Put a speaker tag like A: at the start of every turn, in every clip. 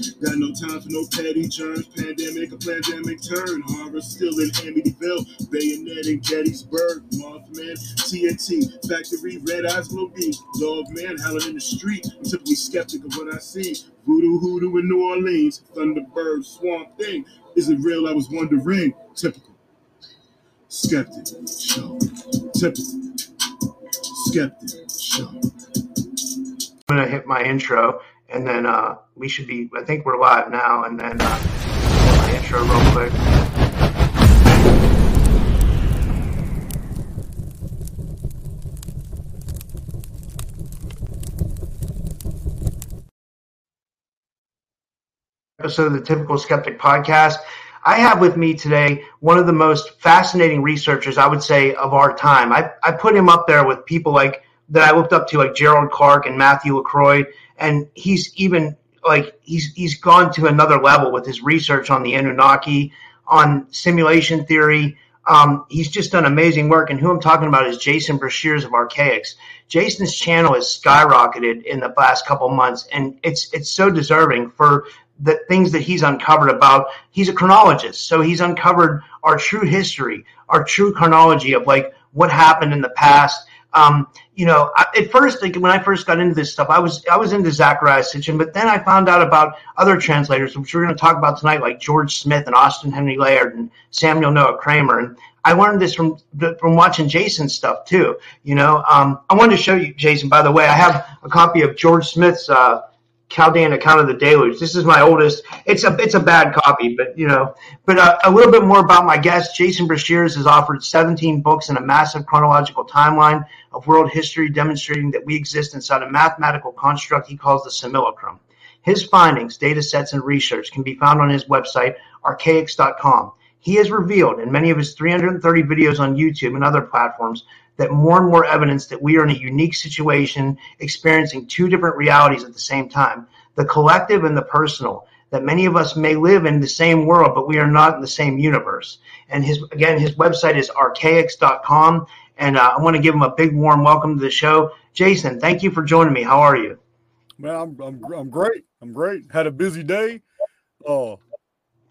A: Got no time for no petty germs, pandemic, a pandemic turn. Horror still in Amityville, Bayonet in Gettysburg, Mothman, TNT, Factory, Red Eyes, Beat, Dog Man howling in the street. I'm typically skeptic of what I see. Voodoo Hoodoo in New Orleans, Thunderbird, Swamp Thing. Is it real? I was wondering. Typical. Skeptic, show. Typical. Skeptic, show.
B: I'm gonna hit my intro and then uh, we should be. I think we're live now, and then uh, my intro real quick. Episode of the Typical Skeptic podcast. I have with me today one of the most fascinating researchers, I would say, of our time. I, I put him up there with people like that I looked up to, like Gerald Clark and Matthew LaCroix and he's even like he's he's gone to another level with his research on the Anunnaki, on simulation theory. Um, he's just done amazing work. And who I'm talking about is Jason Breshears of Archaix. Jason's channel has skyrocketed in the last couple months, and it's it's so deserving for the things that he's uncovered about. He's a chronologist, so he's uncovered our true history, our true chronology of like what happened in the past um, you know, I, at first, like when I first got into this stuff, I was I was into Zecharia Sitchin, but then I found out about other translators, which we're going to talk about tonight, like George Smith and Austin Henry Layard and Samuel Noah Kramer. And I learned this from from watching Jason's stuff too. You know, um, I wanted to show you, Jason. By the way, I have a copy of George Smith's uh, Chaldean account of the deluge. This is my oldest. It's a it's a bad copy, but you know. But uh, a little bit more about my guest. Jason Breshears has offered 17 books and a massive chronological timeline of world history, demonstrating that we exist inside a mathematical construct he calls the simulacrum. His findings, data sets, and research can be found on his website, archaix.com. He has revealed in many of his 330 videos on YouTube and other platforms that more and more evidence that we are in a unique situation, experiencing two different realities at the same time the collective and the personal. That many of us may live in the same world, but we are not in the same universe. And his again, his website is archaix.com. And uh, I want to give him a big warm welcome to the show. Jason, thank you for joining me. How are you?
C: Man, I'm I'm, I'm great. I'm great. Had a busy day. Uh,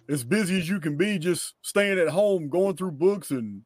C: as busy as you can be, just staying at home, going through books and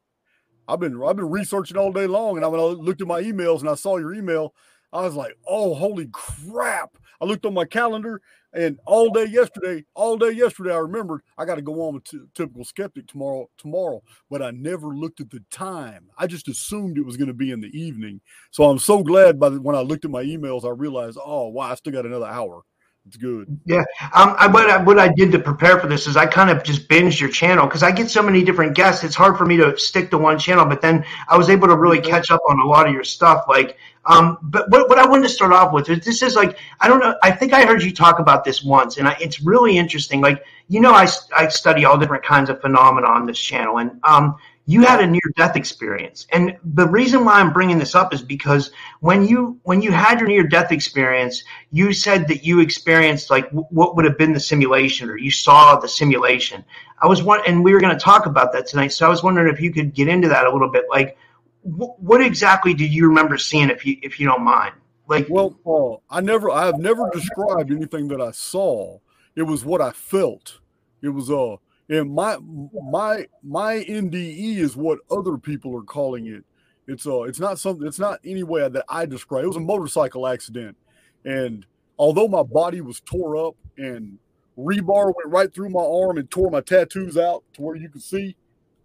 C: I've been I've been researching all day long, and I, looked at my emails and I saw your email, I was like, "Oh, holy crap!" I looked on my calendar, and all day yesterday, all day yesterday, I remembered I got to go on with t- typical skeptic tomorrow. Tomorrow, but I never looked at the time. I just assumed it was going to be in the evening. So I'm so glad by the, when I looked at my emails, I realized, oh wow, I still got another hour. It's good.
B: Yeah. Um, I, what, I, what I did to prepare for this is I kind of just binged your channel because I get so many different guests. It's hard for me to stick to one channel, but then I was able to really catch up on a lot of your stuff. Like, um, but what, what I wanted to start off with is this is like, I don't know. I think I heard you talk about this once and I, it's really interesting. Like, you know, I, I study all different kinds of phenomena on this channel and, um, you had a near death experience. And the reason why i'm bringing this up is because when you when you had your near death experience you said that you experienced like w- what would have been the simulation or you saw the simulation. I was one and we were going to talk about that tonight so i was wondering if you could get into that a little bit. Like w- what exactly did you remember seeing if you if you don't mind? Like
C: well paul i never i have never described anything that i saw. It was what i felt. It was uh and my my my NDE is what other people are calling it. It's uh it's not something it's not any way that I describe. It was a motorcycle accident. And although my body was tore up and rebar went right through my arm and tore my tattoos out to where you can see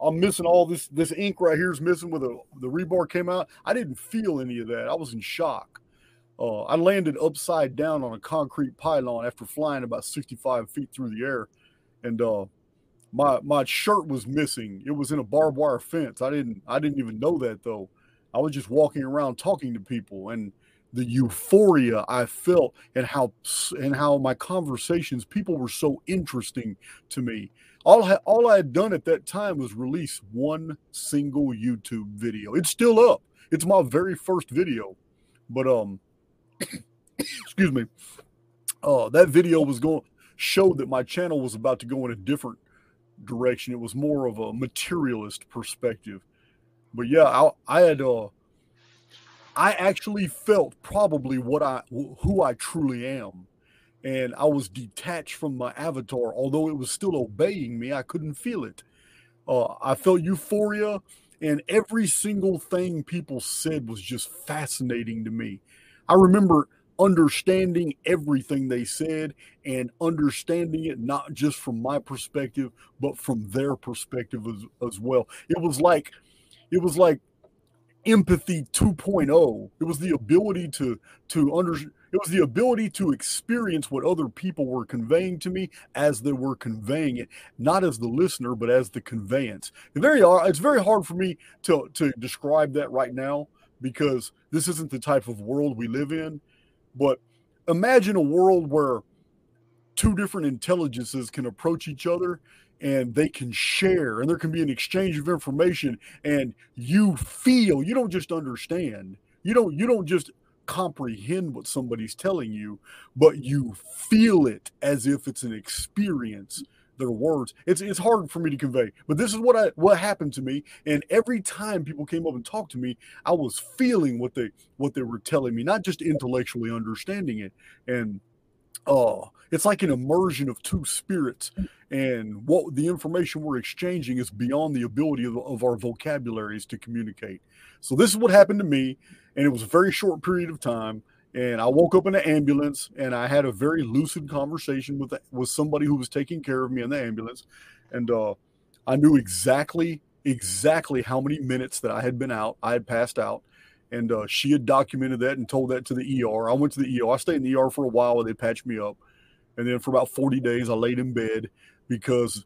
C: I'm missing all this this ink right here is missing where the, the rebar came out. I didn't feel any of that. I was in shock. Uh, I landed upside down on a concrete pylon after flying about 65 feet through the air. And uh, my my shirt was missing. It was in a barbed wire fence. I didn't I didn't even know that though. I was just walking around talking to people and the euphoria I felt and how and how my conversations people were so interesting to me. All I, all I had done at that time was release one single YouTube video. It's still up. It's my very first video, but um, excuse me. Uh, that video was going showed that my channel was about to go in a different direction. It was more of a materialist perspective. But yeah, I, I had uh, I actually felt probably what I who I truly am. And I was detached from my avatar, although it was still obeying me. I couldn't feel it. Uh, I felt euphoria, and every single thing people said was just fascinating to me. I remember understanding everything they said and understanding it not just from my perspective but from their perspective as, as well. It was like it was like empathy 2.0 it was the ability to to under it was the ability to experience what other people were conveying to me as they were conveying it not as the listener but as the conveyance. Very it's very hard for me to to describe that right now because this isn't the type of world we live in but imagine a world where two different intelligences can approach each other and they can share and there can be an exchange of information and you feel you don't just understand. You don't you don't just comprehend what somebody's telling you but you feel it as if it's an experience their words. It's it's hard for me to convey, but this is what I what happened to me. And every time people came up and talked to me, I was feeling what they what they were telling me, not just intellectually understanding it. And oh, it's like an immersion of two spirits. And what the information we're exchanging is beyond the ability of, of our vocabularies to communicate. So this is what happened to me, and it was a very short period of time and I woke up in the ambulance and I had a very lucid conversation with with somebody who was taking care of me in the ambulance, and uh, I knew exactly exactly how many minutes that I had been out. I had passed out, and uh, she had documented that and told that to the ER. I went to the ER. I stayed in the ER for a while while they patched me up, and then for about forty days I laid in bed because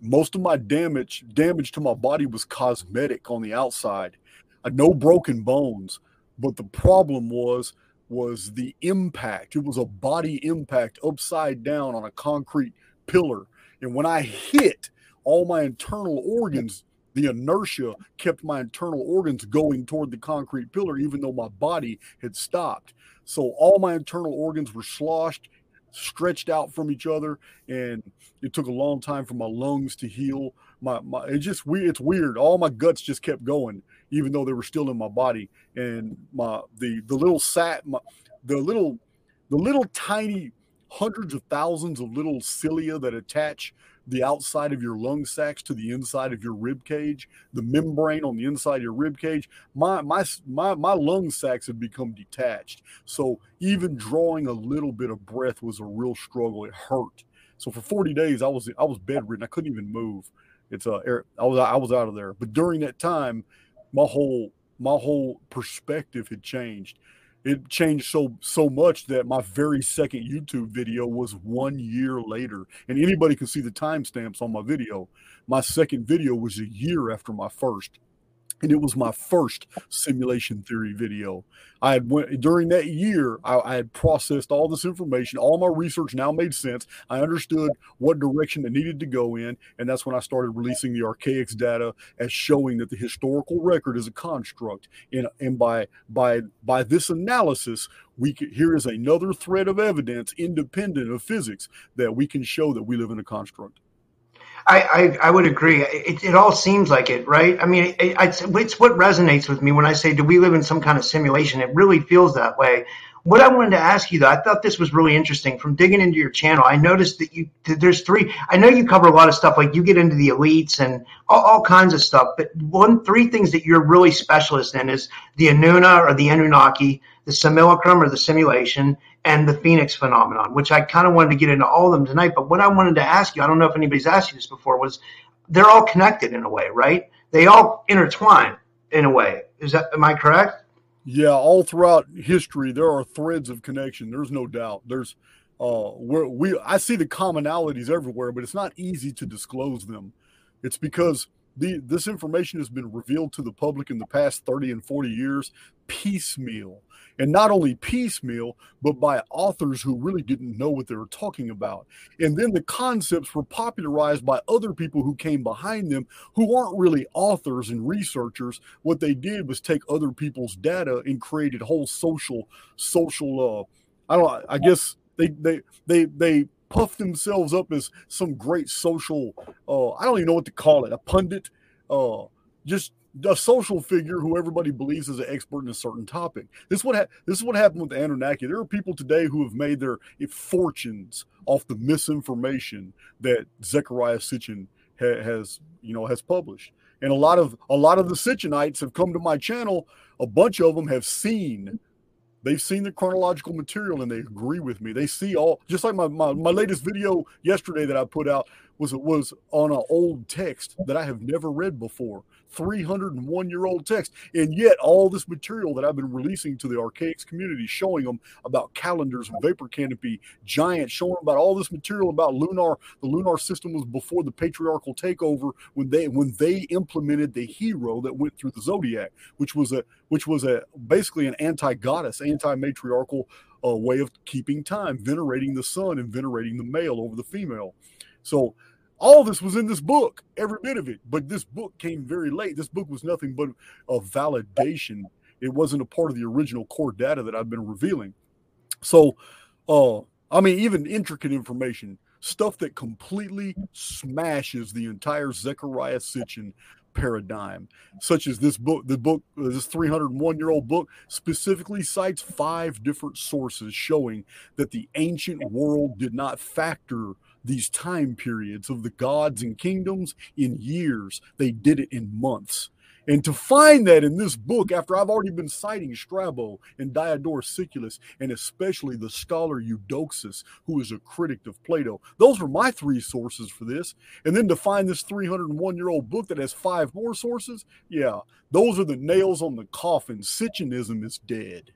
C: most of my damage damage to my body was cosmetic on the outside. I had no broken bones, but the problem was was the impact. It was a body impact upside down on a concrete pillar. And when I hit, all my internal organs, the inertia kept my internal organs going toward the concrete pillar, even though my body had stopped. So all my internal organs were sloshed, stretched out from each other, and it took a long time for my lungs to heal. My, my it's just weird. It's weird. All my guts just kept going even though they were still in my body. And my the the little sat my, the little the little tiny hundreds of thousands of little cilia that attach the outside of your lung sacs to the inside of your rib cage, the membrane on the inside of your rib cage. My my my my lung sacs have become detached. So even drawing a little bit of breath was a real struggle. It hurt. So for 40 days I was I was bedridden. I couldn't even move. It's uh I was I was out of there. But during that time, my whole my whole perspective had changed. It changed so so much that my very second YouTube video was one year later, and anybody can see the timestamps on my video. My second video was a year after my first and it was my first simulation theory video. I had went during that year. I, I, had processed all this information. All my research now made sense. I understood what direction it needed to go in, and that's when I started releasing the Archaix data as showing that the historical record is a construct. And, and by by by this analysis, we could, here is another thread of evidence independent of physics that we can show that we live in a construct.
B: I, I, I, would agree. It, it all seems like it, right? I mean, it, it's, it's what resonates with me when I say, do we live in some kind of simulation? It really feels that way. What I wanted to ask you though, I thought this was really interesting from digging into your channel. I noticed that you, there's three, I know you cover a lot of stuff, like you get into the elites and all, all kinds of stuff, but one, three things that you're really specialist in is the Anuna or the Anunnaki, the simulacrum or the simulation, and the Phoenix phenomenon, which I kind of wanted to get into all of them tonight. But what I wanted to ask you, I don't know if anybody's asked you this before, was they're all connected in a way, right? They all intertwine in a way. Is that am I correct?
C: Yeah, all throughout history there are threads of connection. There's no doubt. There's uh where we I see the commonalities everywhere, but it's not easy to disclose them. It's because the this information has been revealed to the public in the past 30 and 40 years piecemeal and not only piecemeal but by authors who really didn't know what they were talking about. And then the concepts were popularized by other people who came behind them who aren't really authors and researchers. What they did was take other people's data and created whole social social uh i don't i guess they they they they puff themselves up as some great social uh i don't even know what to call it a pundit uh just a social figure who everybody believes is an expert in a certain topic. This is what ha- this is what happened with the Anunnaki. There are people today who have made their eh, fortunes off the misinformation that Zecharia Sitchin ha- has you know has published. And a lot of a lot of the Sitchinites have come to my channel. A bunch of them have seen They've seen the chronological material and they agree with me. They see all just like my, my, my latest video yesterday that I put out was was on an old text that I have never read before. 301 year old text. And yet, all this material that I've been releasing to the Archaix community, showing them about calendars vapor canopy giants, showing them about all this material about lunar. The lunar system was before the patriarchal takeover when they when they implemented the hero that went through the zodiac, which was a which was a basically an anti goddess, anti matriarchal uh, way of keeping time, venerating the sun and venerating the male over the female. So all this was in this book, every bit of it. But this book came very late. This book was nothing but a validation. It wasn't a part of the original core data that I've been revealing. So, uh, I mean, even intricate information, stuff that completely smashes the entire Zecharia Sitchin paradigm, such as this book, the book, uh, this 301 year old book specifically cites five different sources showing that the ancient world did not factor these time periods of the gods and kingdoms in years. They did it in months. And to find that in this book, after I've already been citing Strabo and Diodorus Siculus, and especially the scholar Eudoxus, who is a critic of Plato, those were my three sources for this. And then to find this 301 year old book that has five more sources, yeah, those are the nails on the coffin. Sitchinism is dead.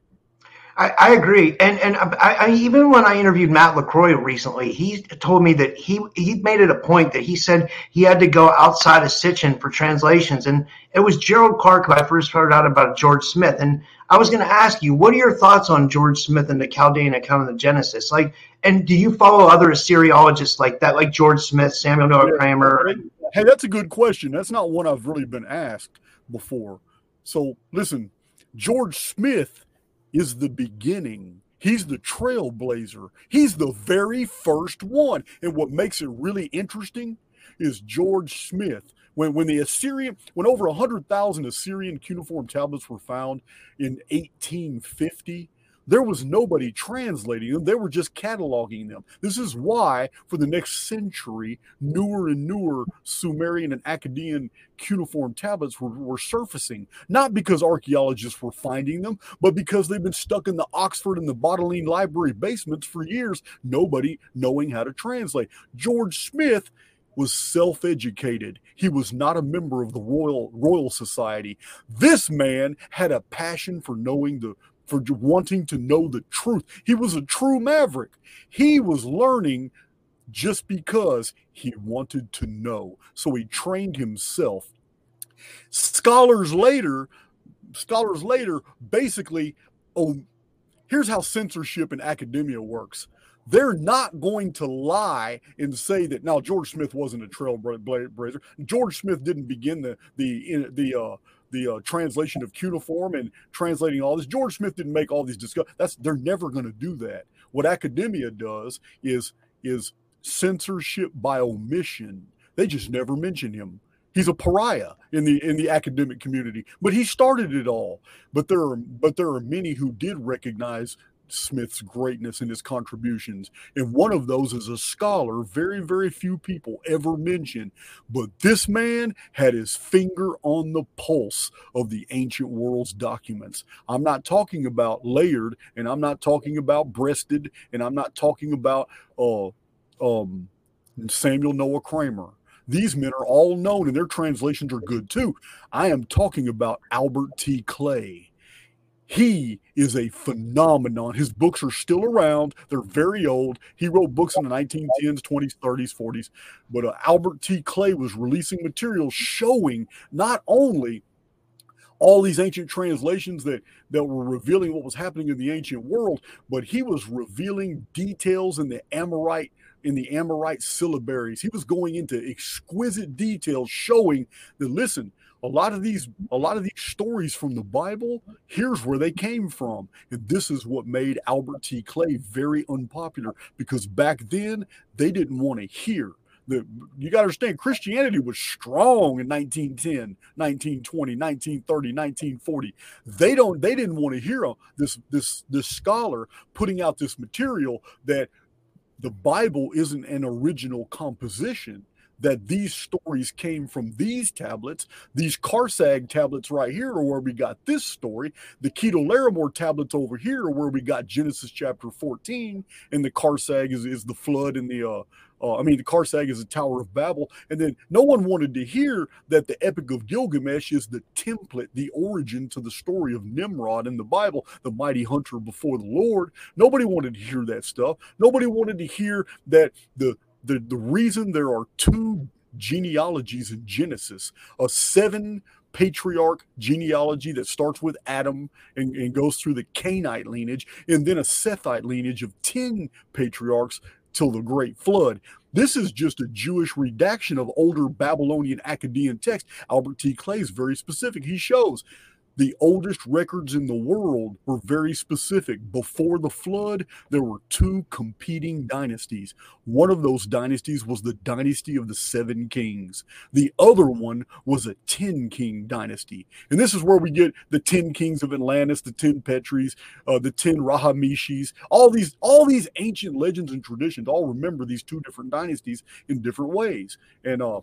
B: I, I agree, and and I, I, even when I interviewed Matt LaCroix recently, he told me that he he made it a point that he said he had to go outside of Sitchin for translations, and it was Gerald Clark who I first heard out about George Smith, and I was going to ask you, what are your thoughts on George Smith and the Chaldean account of the Genesis? Like, and do you follow other Assyriologists like that, like George Smith, Samuel Noah Kramer?
C: Hey, that's a good question. That's not one I've really been asked before. So listen, George Smith is the beginning. He's the trailblazer. He's the very first one. And what makes it really interesting is George Smith. When, when the Assyrian, when over 100,000 Assyrian cuneiform tablets were found in 1850, there was nobody translating them. They were just cataloging them. This is why, for the next century, newer and newer Sumerian and Akkadian cuneiform tablets were, were surfacing. Not because archaeologists were finding them, but because they've been stuck in the Oxford and the Bodleian Library basements for years, nobody knowing how to translate. George Smith was self-educated. He was not a member of the Royal Royal Society. This man had a passion for knowing the for wanting to know the truth. He was a true maverick. He was learning just because he wanted to know. So he trained himself. Scholars later, scholars later basically, oh, here's how censorship in academia works. They're not going to lie and say that now George Smith wasn't a trailblazer. George Smith didn't begin the the the uh, the uh, translation of cuneiform and translating all this. George Smith didn't make all these discuss. That's they're never going to do that. What academia does is is censorship by omission. They just never mention him. He's a pariah in the in the academic community, but he started it all. But there are but there are many who did recognize Smith's greatness and his contributions. And one of those is a scholar very, very few people ever mention. But this man had his finger on the pulse of the ancient world's documents. I'm not talking about Layard, and I'm not talking about Breasted, and I'm not talking about uh, um, Samuel Noah Kramer. These men are all known, and their translations are good too. I am talking about Albert T. Clay he is a phenomenon. His books are still around. They're very old. He wrote books in the 1910s, 20s, 30s, 40s. But uh, Albert T. Clay was releasing material showing not only all these ancient translations that that were revealing what was happening in the ancient world, but he was revealing details in the Amorite in the Amorite syllabaries. He was going into exquisite details showing that listen, a lot of these a lot of these stories from the bible here's where they came from. And this is what made albert t. Clay very unpopular because back then they didn't want to hear the you got to understand christianity was strong in 1910 1920 1930 1940 they don't they didn't want to hear uh, this this this scholar putting out this material that the bible isn't an original composition that these stories came from these tablets. These Kharsag tablets right here are where we got this story. The Chedorlaomer tablets over here are where we got Genesis chapter 14, and the Kharsag is, is the flood and the uh, uh, I mean, the Kharsag is the Tower of Babel. And then no one wanted to hear that the Epic of Gilgamesh is the template, the origin to the story of Nimrod in the Bible, the mighty hunter before the Lord. Nobody wanted to hear that stuff. Nobody wanted to hear that the the, the reason there are two genealogies in Genesis, a seven patriarch genealogy that starts with Adam and, and, goes through the Cainite lineage, and then a Sethite lineage of 10 patriarchs till the Great Flood. This is just a Jewish redaction of older Babylonian Akkadian text. Albert T. Clay is very specific. He shows the oldest records in the world were very specific. Before the flood, there were two competing dynasties. One of those dynasties was the dynasty of the seven kings. The other one was a 10 king dynasty. And this is where we get the 10 kings of Atlantis, the 10 Petris, uh, the 10 Rahamishis, all these, all these ancient legends and traditions all remember these two different dynasties in different ways. And uh,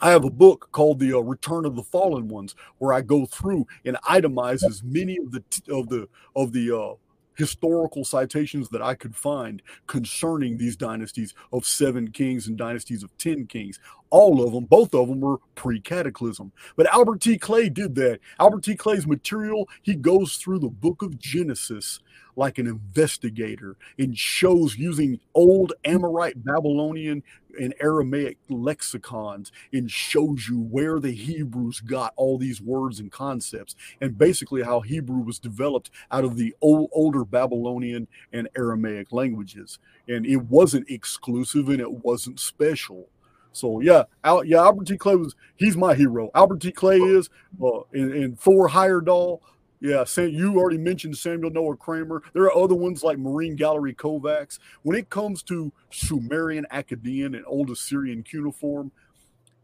C: I have a book called The uh, Return of the Fallen Ones, where I go through and itemize as many of the of the of the uh, historical citations that I could find concerning these dynasties of seven kings and dynasties of 10 kings. All of them, both of them were pre cataclysm. But Albert T. Clay did that. Albert T. Clay's material, he goes through the book of Genesis like an investigator and shows using old Amorite, Babylonian, and Aramaic lexicons and shows you where the Hebrews got all these words and concepts and basically how Hebrew was developed out of the old, older Babylonian and Aramaic languages. And it wasn't exclusive and it wasn't special. So yeah, Al, yeah, Albert T. Clay was he's my hero. Albert T. Clay is uh, and, and Thor Heyerdahl yeah, Sam, you already mentioned Samuel Noah Kramer. There are other ones like Maureen Gallery Kovacs. When it comes to Sumerian Akkadian and Old Assyrian cuneiform,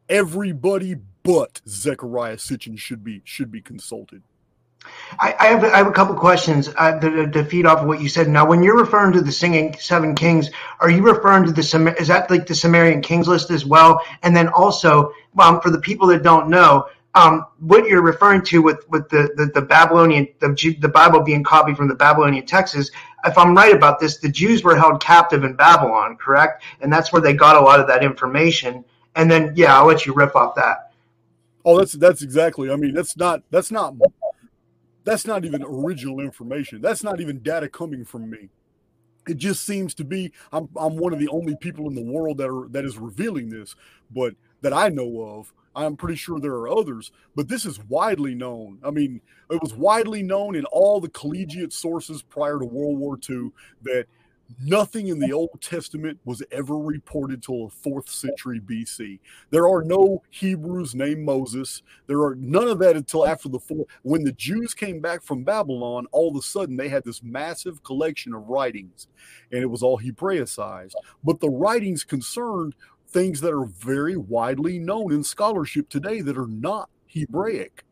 C: everybody but Zecharia Sitchin should be should be consulted.
B: I, I, have, I have a couple questions uh, to, to, feed off of what you said. Now, when you're referring to the singing seven kings, are you referring to the is that like the Sumerian kings list as well? And then also, um, for the people that don't know, um, what you're referring to with, with the, the, the Babylonian, the, the Bible being copied from the Babylonian texts, if I'm right about this, the Jews were held captive in Babylon, correct? And that's where they got a lot of that information. And then, yeah, I'll let you rip off that.
C: Oh, that's that's exactly. I mean, that's not that's not that's not even original information. That's not even data coming from me. It just seems to be I'm I'm one of the only people in the world that are that is revealing this, but that I know of. I'm pretty sure there are others, but this is widely known. I mean, it was widely known in all the collegiate sources prior to World War II that nothing in the Old Testament was ever reported till the fourth century BC. There are no Hebrews named Moses. There are none of that until after the fourth. When the Jews came back from Babylon, all of a sudden they had this massive collection of writings, and it was all Hebraicized. But the writings concerned things that are very widely known in scholarship today that are not Hebraic.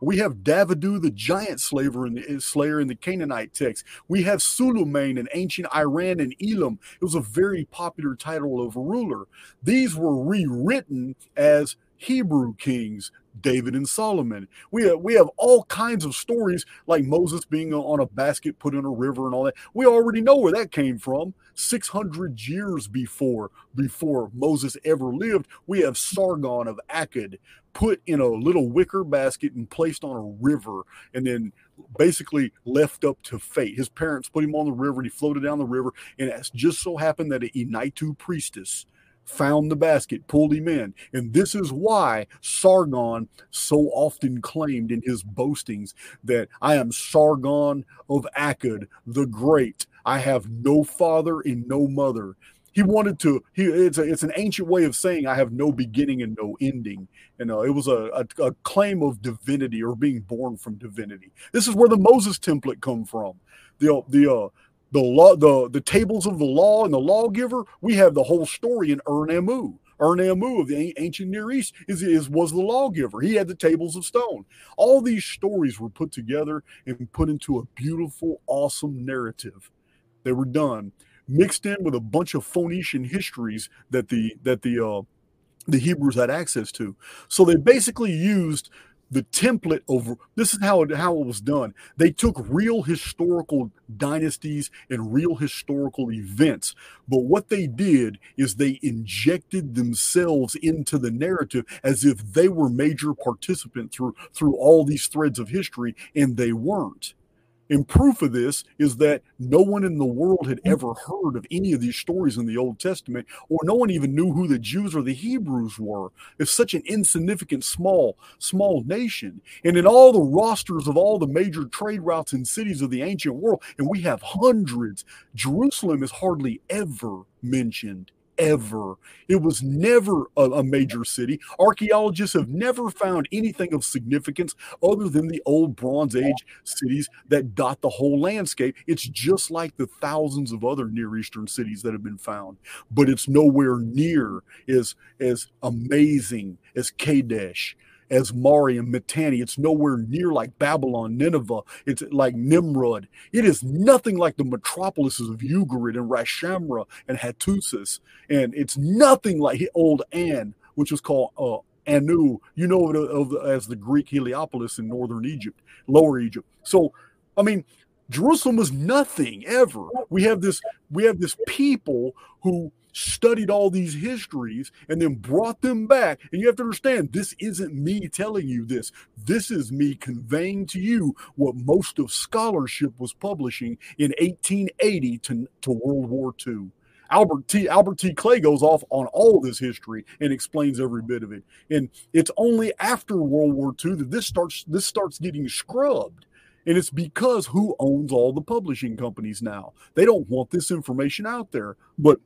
C: We have Davidu, the giant slaver in the, eh, slayer in the Canaanite text. We have Suleiman in ancient Iran and Elam. It was a very popular title of a ruler. These were rewritten as Hebrew kings, David and Solomon. We have, we have all kinds of stories like Moses being on a basket put in a river and all that. We already know where that came from. 600 years before before Moses ever lived, we have Sargon of Akkad put in a little wicker basket and placed on a river and then basically left up to fate. His parents put him on the river and he floated down the river. And it just so happened that an Enaitu priestess found the basket, pulled him in. And this is why Sargon so often claimed in his boastings that I am Sargon of Akkad the Great. I have no father and no mother. He wanted to. He it's a, it's an ancient way of saying I have no beginning and no ending. You know, it was a, a, a claim of divinity or being born from divinity. This is where the Moses template come from. The the uh, the law, the the tables of the law and the lawgiver, we have the whole story in Ur-Nammu. Ur-Nammu of the ancient Near East is, is was the lawgiver. He had the tables of stone. All these stories were put together and put into a beautiful, awesome narrative. They were done, mixed in with a bunch of Phoenician histories that the that the uh, the Hebrews had access to. So they basically used the template over this is how it how it was done. They took real historical dynasties and real historical events. But what they did is they injected themselves into the narrative as if they were major participant through through all these threads of history and they weren't and proof of this is that no one in the world had ever heard of any of these stories in the Old Testament, or no one even knew who the Jews or the Hebrews were. It's such an insignificant, small, small nation. And in all the rosters of all the major trade routes and cities of the ancient world, and we have hundreds, Jerusalem is hardly ever mentioned ever. It was never a, a, major city. Archaeologists have never found anything of significance other than the old Bronze Age cities that dot the whole landscape. It's just like the thousands of other Near Eastern cities that have been found, but it's nowhere near as as amazing as Kadesh as Mari and Mitanni. It's nowhere near like Babylon, Nineveh. It's like Nimrod. It is nothing like the metropolises of Ugarit and Ras Shamra and Hattusis. And it's nothing like old An, which was called uh, Anu. You know it of, of, as the Greek Heliopolis in northern Egypt, lower Egypt. So, I mean, Jerusalem was nothing ever. We have this we have this people who studied all these histories and then brought them back. And you have to understand, this isn't me telling you this. This is me conveying to you what most of scholarship was publishing in 1880 to, to World War II. Albert T. Albert T. Clay goes off on all this history and explains every bit of it. And it's only after World War II that this starts this starts getting scrubbed. And it's because who owns all the publishing companies now? They don't want this information out there. But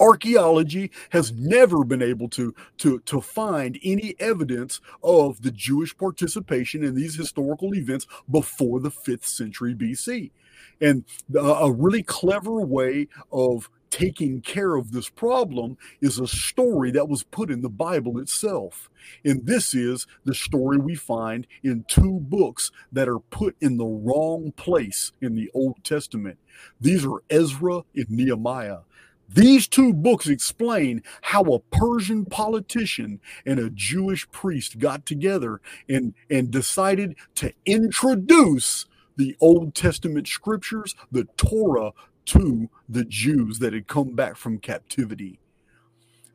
C: archaeology has never been able to, to, to find any evidence of the Jewish participation in these historical events before the fifth century BC. And a really clever way of taking care of this problem is a story that was put in the Bible itself. And this is the story we find in two books that are put in the wrong place in the Old Testament. These are Ezra and Nehemiah. These two books explain how a Persian politician and a Jewish priest got together and, and decided to introduce the Old Testament scriptures, the Torah, to the Jews that had come back from captivity.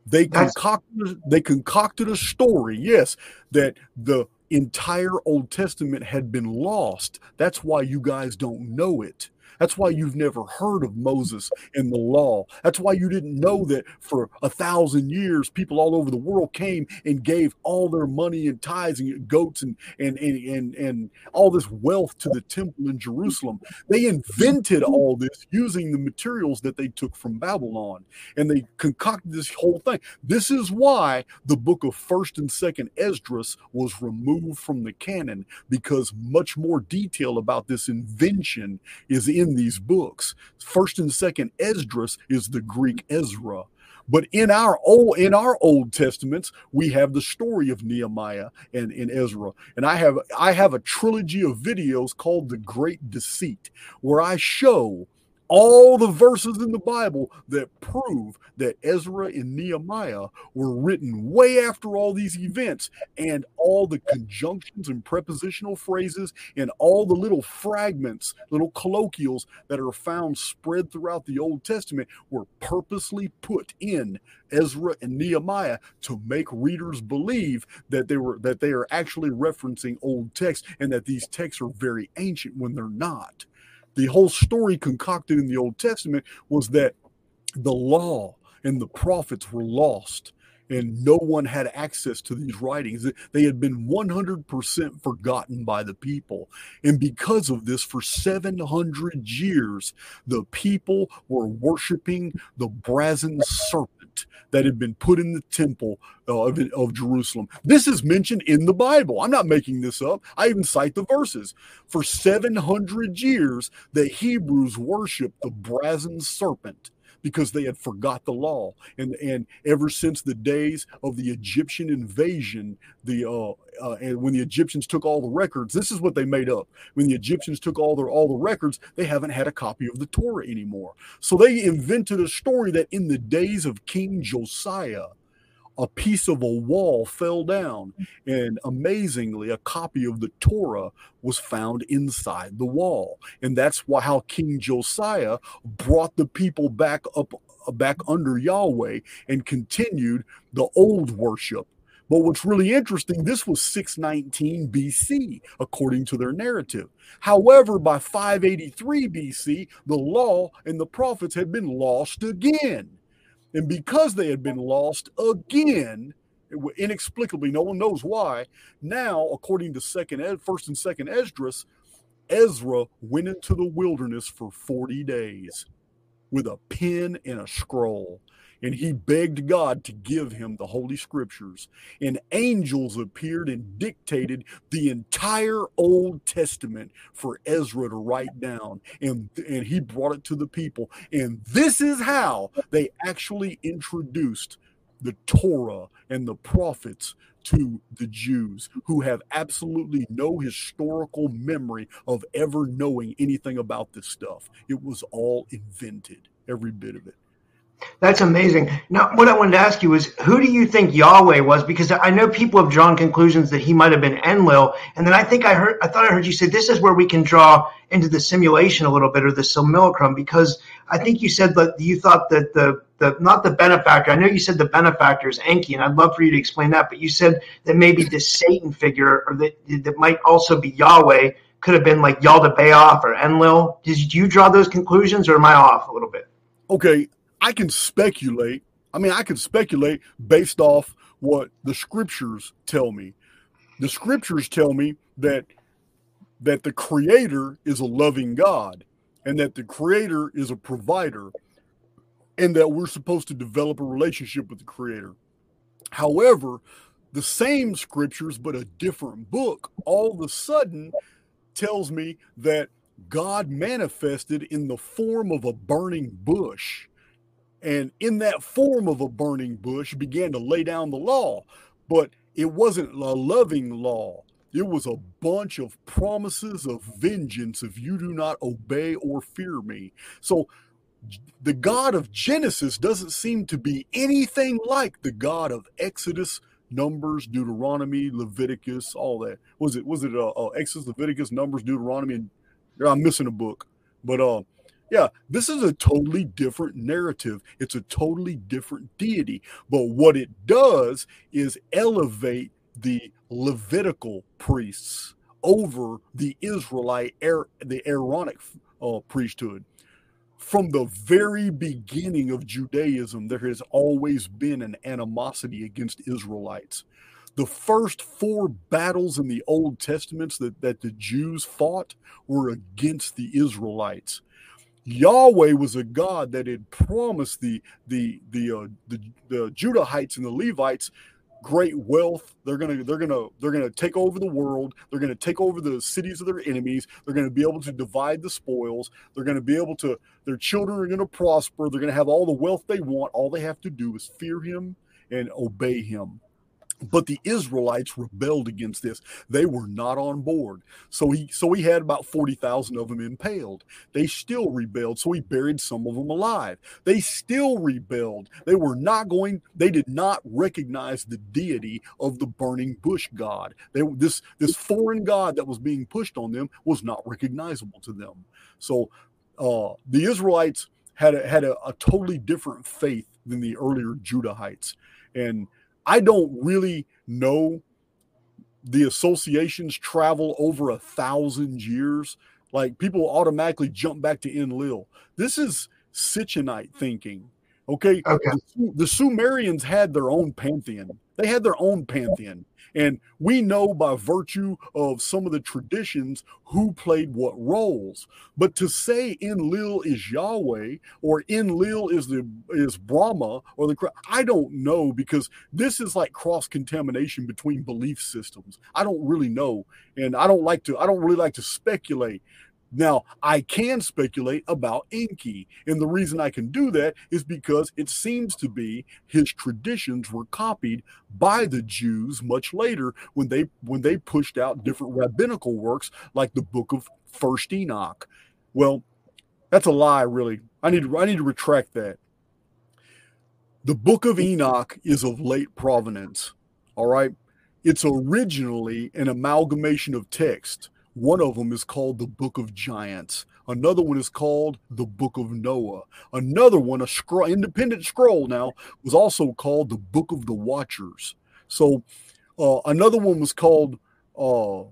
C: They concocted, they concocted a story, yes, that the entire Old Testament had been lost. That's why you guys don't know it. That's why you've never heard of Moses and the law. That's why you didn't know that for a thousand years, people all over the world came and gave all their money and tithes and goats and and and and, and all this wealth to the temple in Jerusalem. They invented all this using the materials that they took from Babylon, and they concocted this whole thing. This is why the book of First and Second Esdras was removed from the canon because much more detail about this invention is in in these books. First and second Esdras is the Greek Ezra. But in our old in our Old Testaments, we have the story of Nehemiah and, and Ezra. And I have I have a trilogy of videos called The Great Deceit, where I show all the verses in the Bible that prove that Ezra and Nehemiah were written way after all these events, and all the conjunctions and prepositional phrases and all the little fragments, little colloquials that are found spread throughout the Old Testament were purposely put in Ezra and Nehemiah to make readers believe that they were that they are actually referencing old texts and that these texts are very ancient when they're not the whole story concocted in the Old Testament was that the law and the prophets were lost and no one had access to these writings. They had been 100% forgotten by the people. And because of this, for 700 years, the people were worshiping the brazen serpent that had been put in the temple of, of Jerusalem. This is mentioned in the Bible. I'm not making this up. I even cite the verses. For 700 years, the Hebrews worshiped the brazen serpent because they had forgot the law. And and ever since the days of the Egyptian invasion, the uh, uh, and when the Egyptians took all the records, this is what they made up. When the Egyptians took all their all the records, they haven't had a copy of the Torah anymore. So they invented a story that in the days of King Josiah, a piece of a wall fell down, and amazingly, a copy of the Torah was found inside the wall. And that's why how King Josiah brought the people back up back under Yahweh and continued the old worship. But what's really interesting, this was 619 BC, according to their narrative. However, by 583 BC, the law and the prophets had been lost again. And because they had been lost again, inexplicably, no one knows why. Now, according to second, first and second Esdras, Ezra went into the wilderness for 40 days with a pen and a scroll and he begged God to give him the Holy Scriptures. And angels appeared and dictated the entire Old Testament for Ezra to write down. And, and he brought it to the people. And this is how they actually introduced the Torah and the prophets to the Jews who have absolutely no historical memory of ever knowing anything about this stuff. It was all invented, every bit of it.
B: That's amazing. Now, what I wanted to ask you is, who do you think Yahweh was? Because I know people have drawn conclusions that he might have been Enlil, and then I think I heard, I thought I heard you say this is where we can draw into the simulation a little bit or the simulacrum, because I think you said that you thought that the the not the benefactor. I know you said the benefactor is Enki, and I'd love for you to explain that. But you said that maybe this Satan figure, or that that might also be Yahweh, could have been like Yaldabaoth or Enlil. Did you draw those conclusions, or am I off a little bit?
C: Okay, I can speculate. I mean, I can speculate based off what the scriptures tell me. The scriptures tell me that that the creator is a loving God and that the creator is a provider and that we're supposed to develop a relationship with the creator. However, the same scriptures but a different book all of a sudden tells me that God manifested in the form of a burning bush and in that form of a burning bush began to lay down the law. But it wasn't a loving law. It was a bunch of promises of vengeance if you do not obey or fear me. So the god of genesis doesn't seem to be anything like the god of exodus numbers deuteronomy leviticus all that. Was it was it uh, uh exodus leviticus numbers deuteronomy and i'm missing a book. But uh yeah, this is a totally different narrative. It's a totally different deity. But what it does is elevate the Levitical priests over the Israelite, the Aaronic uh, priesthood. From the very beginning of Judaism, there has always been an animosity against Israelites. The first four battles in the Old Testaments that, that the Jews fought were against the Israelites Yahweh was a God that had promised the the the uh, the, the Judahites and the Levites great wealth. They're gonna they're gonna they're gonna take over the world. They're gonna take over the cities of their enemies. They're gonna be able to divide the spoils. They're gonna be able to. Their children are gonna prosper. They're gonna have all the wealth they want. All they have to do is fear Him and obey Him. But the Israelites rebelled against this. They were not on board. So he so he had about 40,000 of them impaled. They still rebelled, so he buried some of them alive. They still rebelled. They were not going they did not recognize the deity of the burning bush god. They this this foreign god that was being pushed on them was not recognizable to them. So uh, the Israelites had a, had a, a totally different faith than the earlier Judahites. And I don't really know the associations travel over a thousand years. Like people automatically jump back to Enlil. This is Sitchinite thinking. Okay.
B: Okay.
C: The, the Sumerians had their own pantheon. They had their own pantheon. And we know by virtue of some of the traditions who played what roles. But to say Enlil is Yahweh or Enlil is the is Brahma or the I don't know because this is like cross contamination between belief systems. I don't really know, and I don't like to. I don't really like to speculate. Now, I can speculate about Enki. And the reason I can do that is because it seems to be his traditions were copied by the Jews much later when they when they pushed out different rabbinical works like the book of First Enoch. Well, that's a lie, really. I need I need to retract that. The book of Enoch is of late provenance. All right. It's originally an amalgamation of text one of them is called the Book of Giants. Another one is called the Book of Noah. Another one, a scroll, independent scroll now, was also called the Book of the Watchers. So uh, another one was called uh,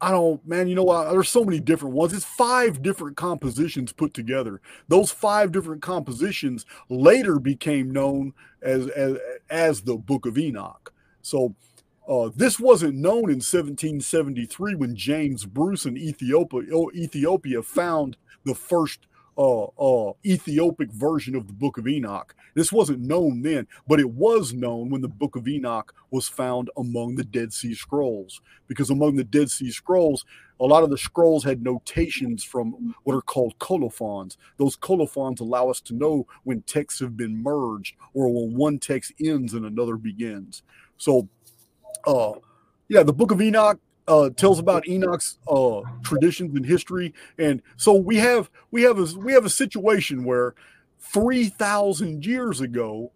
C: I don't, man, you know what? There's so many different ones. It's five different compositions put together. Those five different compositions later became known as as, as the Book of Enoch. So uh, this wasn't known in 1773 when James Bruce in Ethiopia, Ethiopia found the first uh, uh, Ethiopic version of the Book of Enoch. This wasn't known then, but it was known when the Book of Enoch was found among the Dead Sea Scrolls. Because among the Dead Sea Scrolls, a lot of the scrolls had notations from what are called colophons. Those colophons allow us to know when texts have been merged or when one text ends and another begins. So uh, yeah, the Book of Enoch uh, tells about Enoch's uh, traditions and history, and so we have we have a we have a situation where three thousand years ago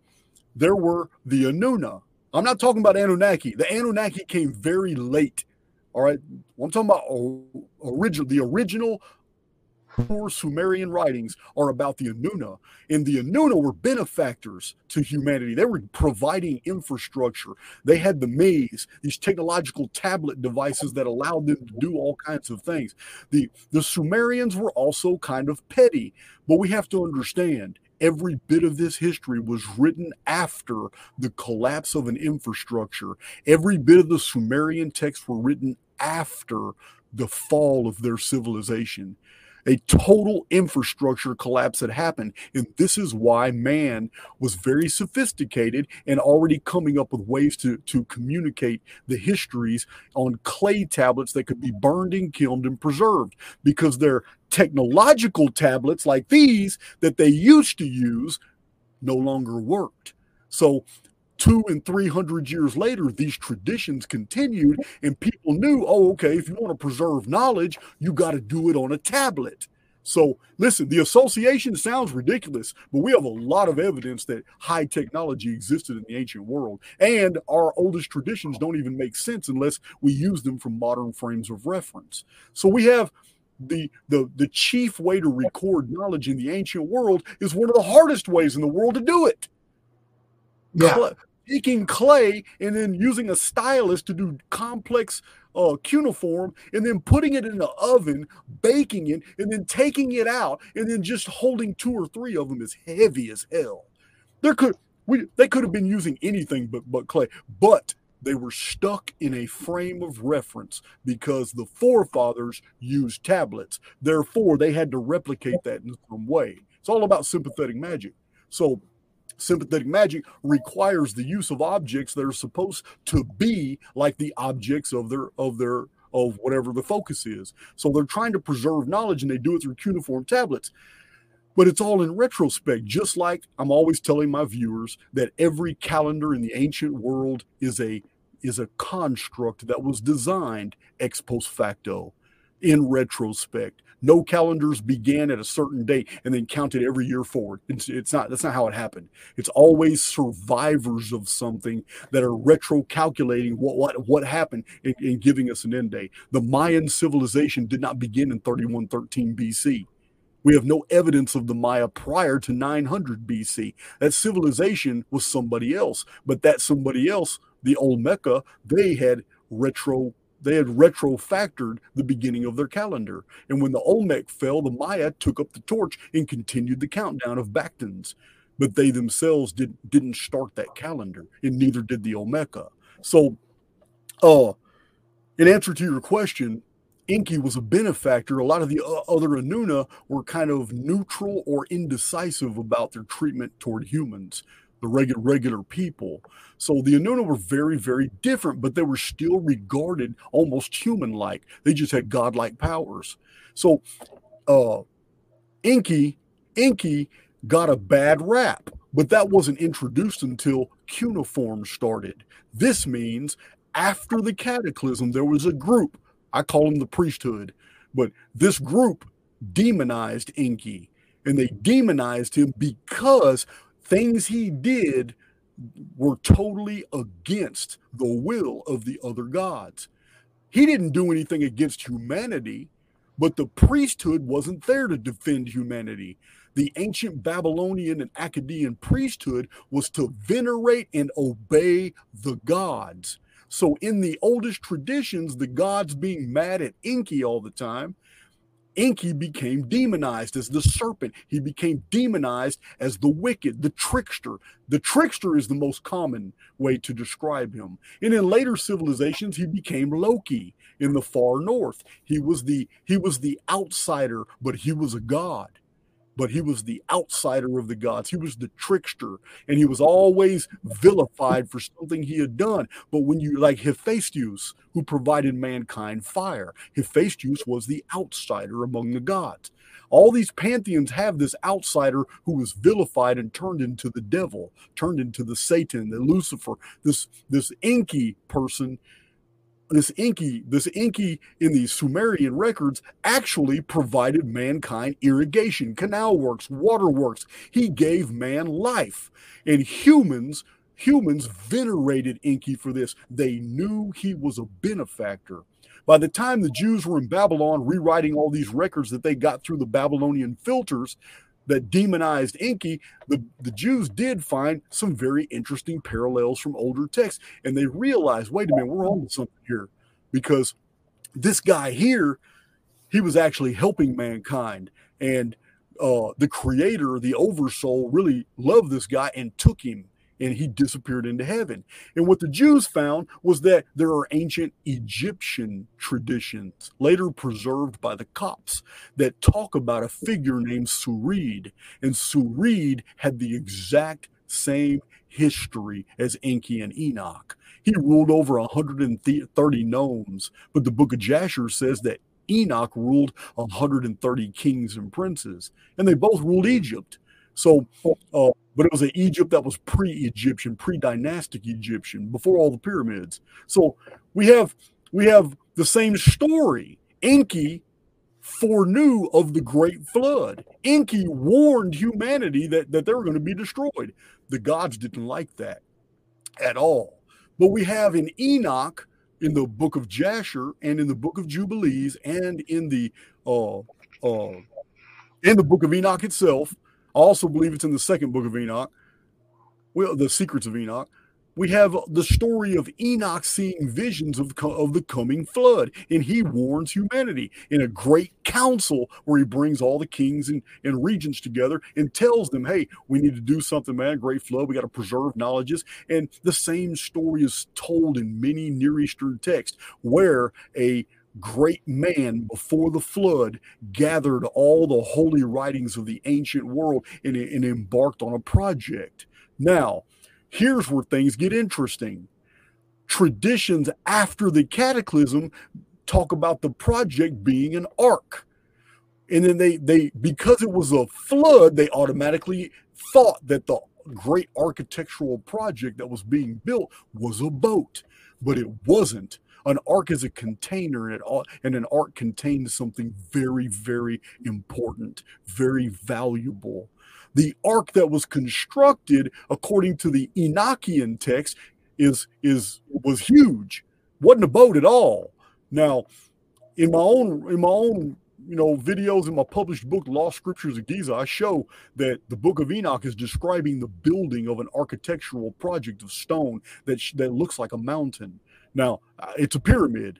C: there were the Anuna. I'm not talking about Anunnaki. The Anunnaki came very late. All right, I'm talking about original the original core Sumerian writings are about the Anuna, and the Anuna were benefactors to humanity. They were providing infrastructure. They had the maze, these technological tablet devices that allowed them to do all kinds of things. The the Sumerians were also kind of petty, but we have to understand every bit of this history was written after the collapse of an infrastructure. Every bit of the Sumerian texts were written after the fall of their civilization a total infrastructure collapse had happened. And this is why man was very sophisticated and already coming up with ways to, to communicate the histories on clay tablets that could be burned and kilned and preserved because their technological tablets like these that they used to use no longer worked. So two and three hundred years later, these traditions continued, and people knew, oh, okay, if you want to preserve knowledge, you got to do it on a tablet. So, listen, the association sounds ridiculous, but we have a lot of evidence that high technology existed in the ancient world. And our oldest traditions don't even make sense unless we use them from modern frames of reference. So, we have the, the, the chief way to record knowledge in the ancient world is one of the hardest ways in the world to do it.
B: Yeah
C: taking clay and then using a stylus to do complex uh, cuneiform and then putting it in the oven, baking it, and then taking it out, and then just holding two or three of them is heavy as hell. There could we they could have been using anything but but clay, but they were stuck in a frame of reference because the forefathers used tablets. Therefore, they had to replicate that in some way. It's all about sympathetic magic. So sympathetic magic requires the use of objects that are supposed to be like the objects of their of their of whatever the focus is. So they're trying to preserve knowledge and they do it through cuneiform tablets. but it's all in retrospect, just like I'm always telling my viewers that every calendar in the ancient world is a is a construct that was designed ex post facto in retrospect. No calendars began at a certain date and then counted every year forward. It's, it's not that's not how it happened. It's always survivors of something that are retro calculating what what what happened and, and giving us an end date. The Mayan civilization did not begin in 3113 BC. We have no evidence of the Maya prior to 900 BC. That civilization was somebody else, but that somebody else, the Olmeca, they had retro they had retro factored the beginning of their calendar. And when the Olmec fell, the Maya took up the torch and continued the countdown of Baktuns. But they themselves did, didn't start that calendar, and neither did the Olmeca. So, uh, in answer to your question, Enki was a benefactor. A lot of the other Anuna were kind of neutral or indecisive about their treatment toward humans the regular regular people. So the Anuna were very, very different, but they were still regarded almost human-like. They just had godlike powers. So uh Enki, Enki got a bad rap, but that wasn't introduced until cuneiform started. This means after the cataclysm, there was a group. I call them the priesthood, but this group demonized Enki, and they demonized him because things he did were totally against the will of the other gods. He didn't do anything against humanity, but the priesthood wasn't there to defend humanity. The ancient Babylonian and Akkadian priesthood was to venerate and obey the gods. So, in the oldest traditions, the gods being mad at Enki all the time, Enki became demonized as the serpent. He became demonized as the wicked, the trickster. The trickster is the most common way to describe him. And in later civilizations, he became Loki in the far north. He was the he was the outsider, but he was a god but he was the outsider of the gods. He was the trickster, and he was always vilified for something he had done. But when you like Hephaestus, who provided mankind fire, Hephaestus was the outsider among the gods. All these pantheons have this outsider who was vilified and turned into the devil, turned into the Satan, the Lucifer, this this Enki person this Enki, this Enki in the Sumerian records actually provided mankind irrigation, canal works, water works. He gave man life. And humans, humans venerated Enki for this. They knew he was a benefactor. By the time the Jews were in Babylon rewriting all these records that they got through the Babylonian filters, that demonized Enki, the, the Jews did find some very interesting parallels from older texts. And they realized, wait a minute, we're on to something here. Because this guy here, he was actually helping mankind. And uh, the creator, the oversoul, really loved this guy and took him and he disappeared into heaven. And what the Jews found was that there are ancient Egyptian traditions, later preserved by the Copts, that talk about a figure named Surid. And Surid had the exact same history as Enki and Enoch. He ruled over 130 nomes, but the book of Jasher says that Enoch ruled 130 kings and princes, and they both ruled Egypt. So, uh, but it was an Egypt that was pre-Egyptian, pre-dynastic Egyptian, before all the pyramids. So we have we have the same story. Enki foreknew of the great flood. Enki warned humanity that, that they were going to be destroyed. The gods didn't like that at all. But we have in Enoch, in the book of Jasher, and in the book of Jubilees, and in the uh, uh, in the book of Enoch itself, also believe it's in the second book of Enoch, well, the secrets of Enoch. We have the story of Enoch seeing visions of, of the coming flood, and he warns humanity in a great council where he brings all the kings and, and regents together and tells them, hey, we need to do something, man. Great flood. We got to preserve knowledges. And the same story is told in many Near Eastern texts where a great man before the flood gathered all the holy writings of the ancient world and, and embarked on a project. Now, here's where things get interesting. Traditions after the cataclysm talk about the project being an ark. and then they they because it was a flood, they automatically thought that the great architectural project that was being built was a boat, but it wasn't. An ark is a container, and, it all, and an ark contains something very, very important, very valuable. The ark that was constructed, according to the Enochian text, is is was huge. wasn't a boat at all. Now, in my own in my own you know videos in my published book lost scriptures of giza i show that the book of enoch is describing the building of an architectural project of stone that that looks like a mountain now uh, it's a pyramid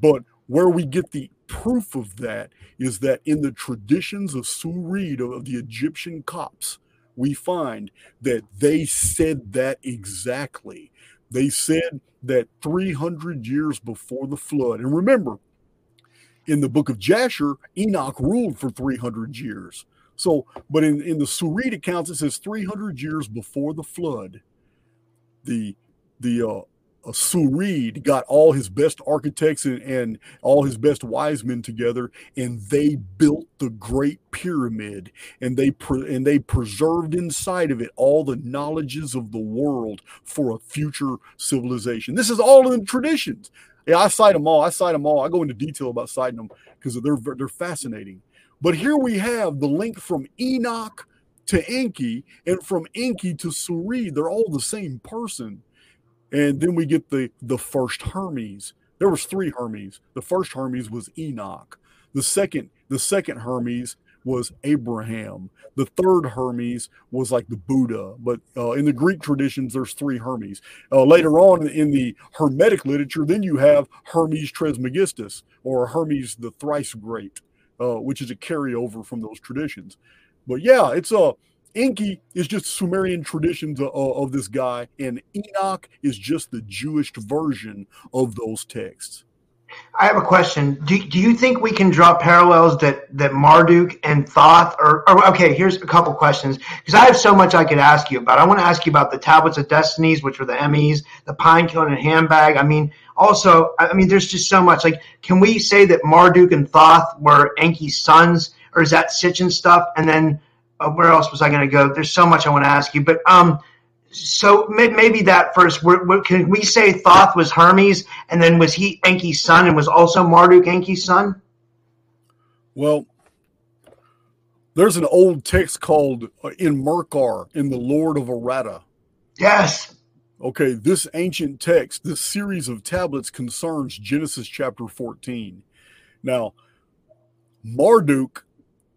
C: but where we get the proof of that is that in the traditions of Surid of the Egyptian Copts, we find that they said that exactly. They said that 300 years before the flood, and remember, in the book of Jasher, Enoch ruled for 300 years. So, but in, in the Surid accounts, it says 300 years before the flood, the the uh, uh, Surid got all his best architects and, and, all his best wise men together, and they built the Great Pyramid, and they pre- and they preserved inside of it all the knowledges of the world for a future civilization. This is all in traditions. Yeah, I cite them all. I cite them all. I go into detail about citing them because they're they're fascinating. But here we have the link from Enoch to Enki, and from Enki to Surid. They're all the same person and then we get the the first Hermes. There was three Hermes. The first Hermes was Enoch. The second the second Hermes was Abraham. The third Hermes was like the Buddha. But uh, in the Greek traditions, there's three Hermes. Uh, later on in the Hermetic literature, then you have Hermes Trismegistus or Hermes the Thrice Great, uh, which is a carryover from those traditions. But yeah, it's a Enki is just Sumerian traditions of, of, this guy, and Enoch is just the Jewish version of those texts.
B: I have a question. Do, do you think we can draw parallels that, that Marduk and Thoth or, or okay, here's a couple questions because I have so much I could ask you about. I want to ask you about the tablets of destinies, which were the Emmys, the pine cone and handbag. I mean, also, I mean, there's just so much. Like, can we say that Marduk and Thoth were Enki's sons, or is that Sitchin stuff? And then uh, where else was I going to go? There's so much I want to ask you, but um, so maybe that first. can we say Thoth was Hermes, and then was he Enki's son, and was also Marduk Enki's son?
C: Well, there's an old text called uh, Enmerkar in the Lord of Aratta.
B: Yes.
C: Okay, this ancient text, this series of tablets concerns Genesis chapter 14. Now, Marduk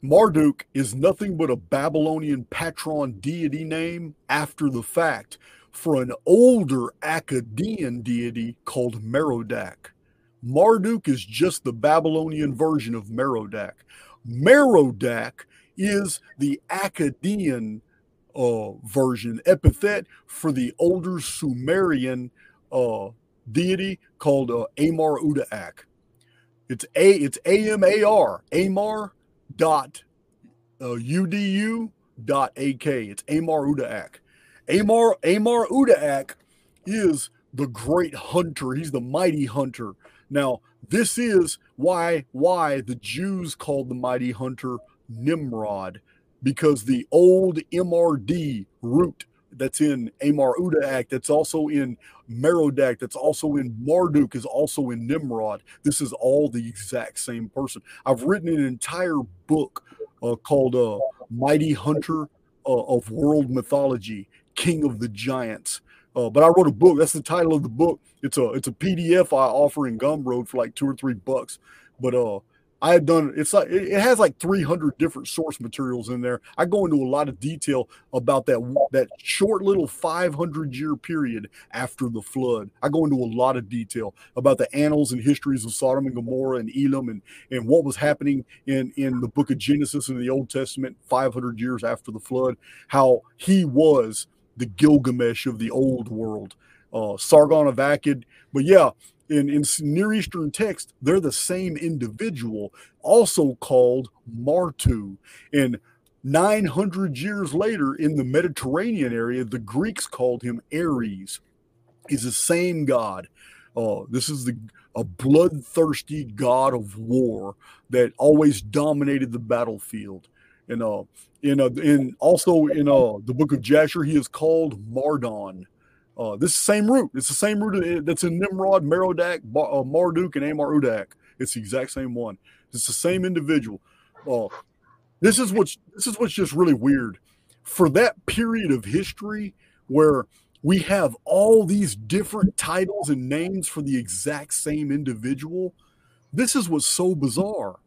C: Marduk is nothing but a Babylonian patron deity name after the fact for an older Akkadian deity called Merodach. Marduk is just the Babylonian version of Merodach. Merodach is the Akkadian uh, version, epithet for the older Sumerian uh, deity called uh, Amar Udaak. It's a it's A M A R Amar dot uh, udu dot ak. It's Amar Udaak. Amar Amar Udaak is the great hunter. He's the mighty hunter. Now, this is why why the Jews called the mighty hunter Nimrod, because the old MRD root that's in Amar Udaak, that's also in Merodach, that's also in Marduk, is also in Nimrod. This is all the exact same person. I've written an entire book uh, called uh, Mighty Hunter uh, of World Mythology, King of the Giants. Uh, but I wrote a book. That's the title of the book. It's a it's a PDF I offer in Gumroad for like two or three bucks. But uh, I had done it's like it has like 300 different source materials in there. I go into a lot of detail about that that short little 500 year period after the flood. I go into a lot of detail about the annals and histories of Sodom and Gomorrah and Elam and and what was happening in in the book of Genesis in the Old Testament 500 years after the flood. How he was the Gilgamesh of the old world, uh, Sargon of Akkad. But yeah, in, in Near Eastern text, they're the same individual, also called Martu. And 900 years later, in the Mediterranean area, the Greeks called him Ares. He's the same god. Uh, this is the a bloodthirsty god of war that always dominated the battlefield. And uh, in uh, in also in uh the book of Jasher, he is called Mardon. Uh, this same root. It's the same root that's in Nimrod, Merodach, uh, Marduk, and Amar Udaak. It's the exact same one. It's the same individual. Uh, this is what's this is what's just really weird. For that period of history where we have all these different titles and names for the exact same individual, this is what's so bizarre.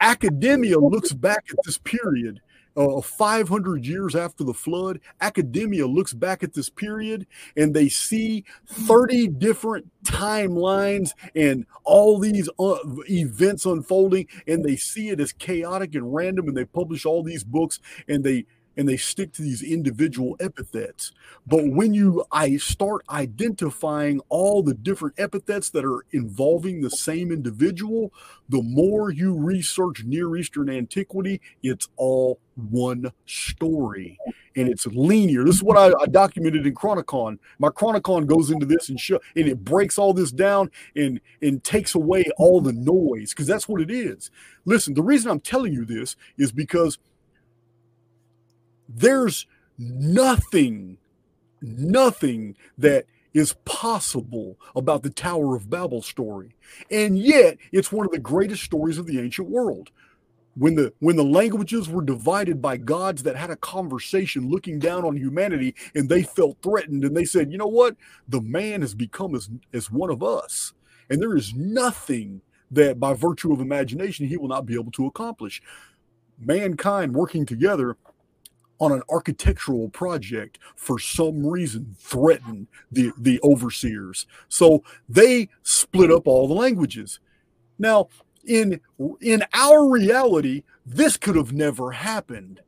C: Academia looks back at this period uh, 500 years after the flood, academia looks back at this period and they see 30 different timelines and all these uh, events unfolding, and they see it as chaotic and random. And they publish all these books and they and they stick to these individual epithets. But when you I start identifying all the different epithets that are involving the same individual, the more you research Near Eastern antiquity, it's all one story and it's linear. This is what I, I documented in Chronicon. My Chronicon goes into this and show and it breaks all this down and and takes away all the noise because that's what it is. Listen, the reason I'm telling you this is because there's nothing, nothing that is possible about the Tower of Babel story. And yet, it's one of the greatest stories of the ancient world. When the when the languages were divided by gods that had a conversation looking down on humanity and they felt threatened and they said, "You know what? The man has become as as one of us." And there is nothing that by virtue of imagination he will not be able to accomplish. Mankind working together on an architectural project for some reason threaten the, the overseers. So they split up all the languages. Now, in in our reality, this could have never happened.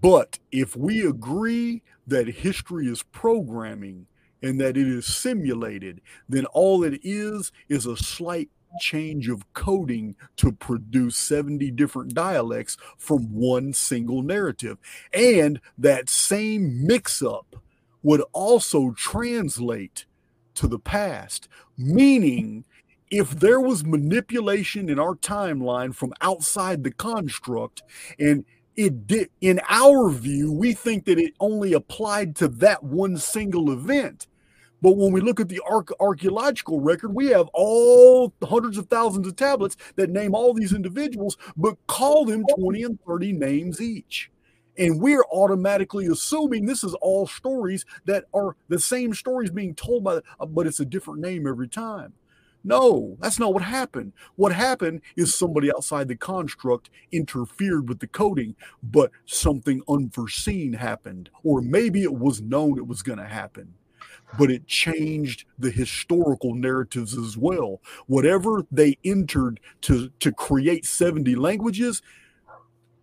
C: But if we agree that history is programming and that it is simulated, then all it is is a slight change of coding to produce 70 different dialects from one single narrative. And that same mix up would also translate to the past, meaning if there was manipulation in our timeline from outside the construct and it did in our view we think that it only applied to that one single event but when we look at the archaeological record, we have all hundreds of thousands of tablets that name all these individuals, but call them 20 and 30 names each. And we're automatically assuming this is all stories that are the same stories being told by, but it's a different name every time. No, that's not what happened. What happened is somebody outside the construct interfered with the coding, but something unforeseen happened, or maybe it was known it was going to happen but it changed the historical narratives as well. Whatever they entered to to create 70 languages,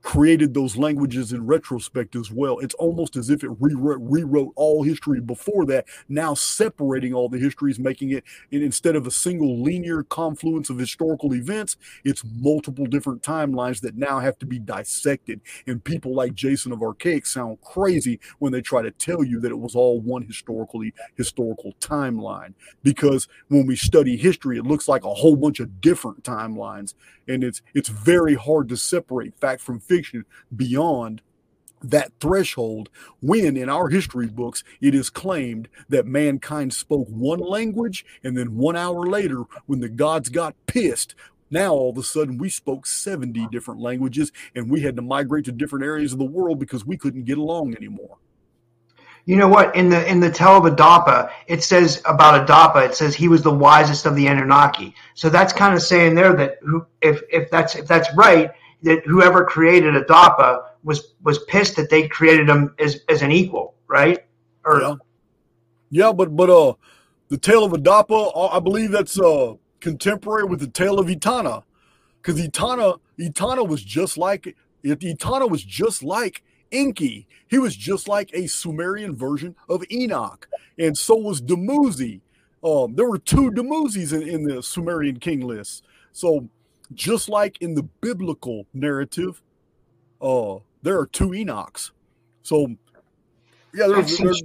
C: created those languages in retrospect as well. It's almost as if it rewrote, rewrote all history before that, now separating all the histories, making it instead of a single linear confluence of historical events, it's multiple different timelines that now have to be dissected. And people like Jason of Archaix sound crazy when they try to tell you that it was all one historically historical timeline. Because when we study history, it looks like a whole bunch of different timelines and it's it's very hard to separate fact from fiction beyond that threshold when in our history books it is claimed that mankind spoke one language and then one hour later when the gods got pissed now all of a sudden we spoke 70 different languages and we had to migrate to different areas of the world because we couldn't get along anymore
B: you know what? In the in the tell of Adapa, it says about Adapa, it says he was the wisest of the Anunnaki. So that's kind of saying there that if if that's if that's right, that whoever created Adapa was was pissed that they created him as as an equal, right?
C: Or yeah, yeah but but uh, the tale of Adapa, uh, I believe that's uh contemporary with the tale of Etana, because Etana Etana was just like Etana was just like Enki. He was just like a Sumerian version of Enoch, and so was Dumuzi. Um, there were two Dumuzis in, in the Sumerian king list. So, just like in the biblical narrative, uh, there are two Enochs. So, yeah, there's, there's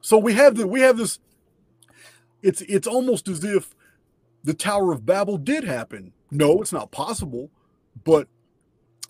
C: so we have the we have this. it's it's almost as if the Tower of Babel did happen. No, it's not possible, but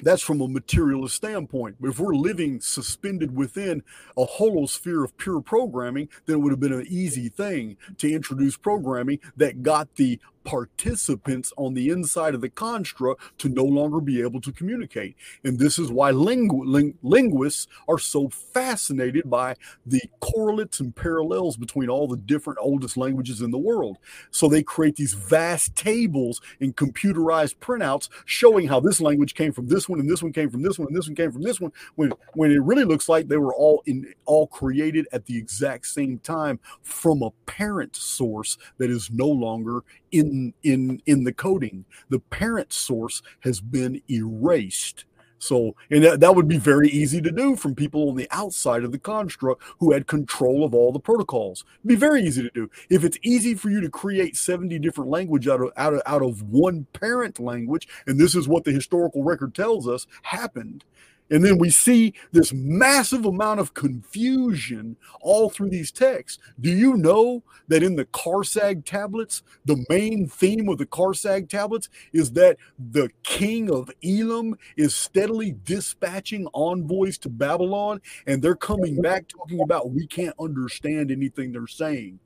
C: that's from a materialist standpoint. If we're living suspended within a holosphere of pure programming, then it would have been an easy thing to introduce programming that got the participants on the inside of the construct to no longer be able to communicate. And this is why lingu- ling- linguists are so fascinated by the correlates and parallels between all the different oldest languages in the world. So they create these vast tables and computerized printouts showing how this language came from this one and this one came from this one and this one came from this one when when it really looks like they were all in all created at the exact same time from a parent source that is no longer in in in the coding. The parent source has been erased. So and that, that would be very easy to do from people on the outside of the construct who had control of all the protocols. It'd be very easy to do. If it's easy for you to create 70 different language out of out of out of one parent language and this is what the historical record tells us happened and then we see this massive amount of confusion all through these texts. Do you know that in the Kharsag tablets, the main theme of the Kharsag tablets is that the king of Elam is steadily dispatching envoys to Babylon, and they're coming back talking about we can't understand anything they're saying.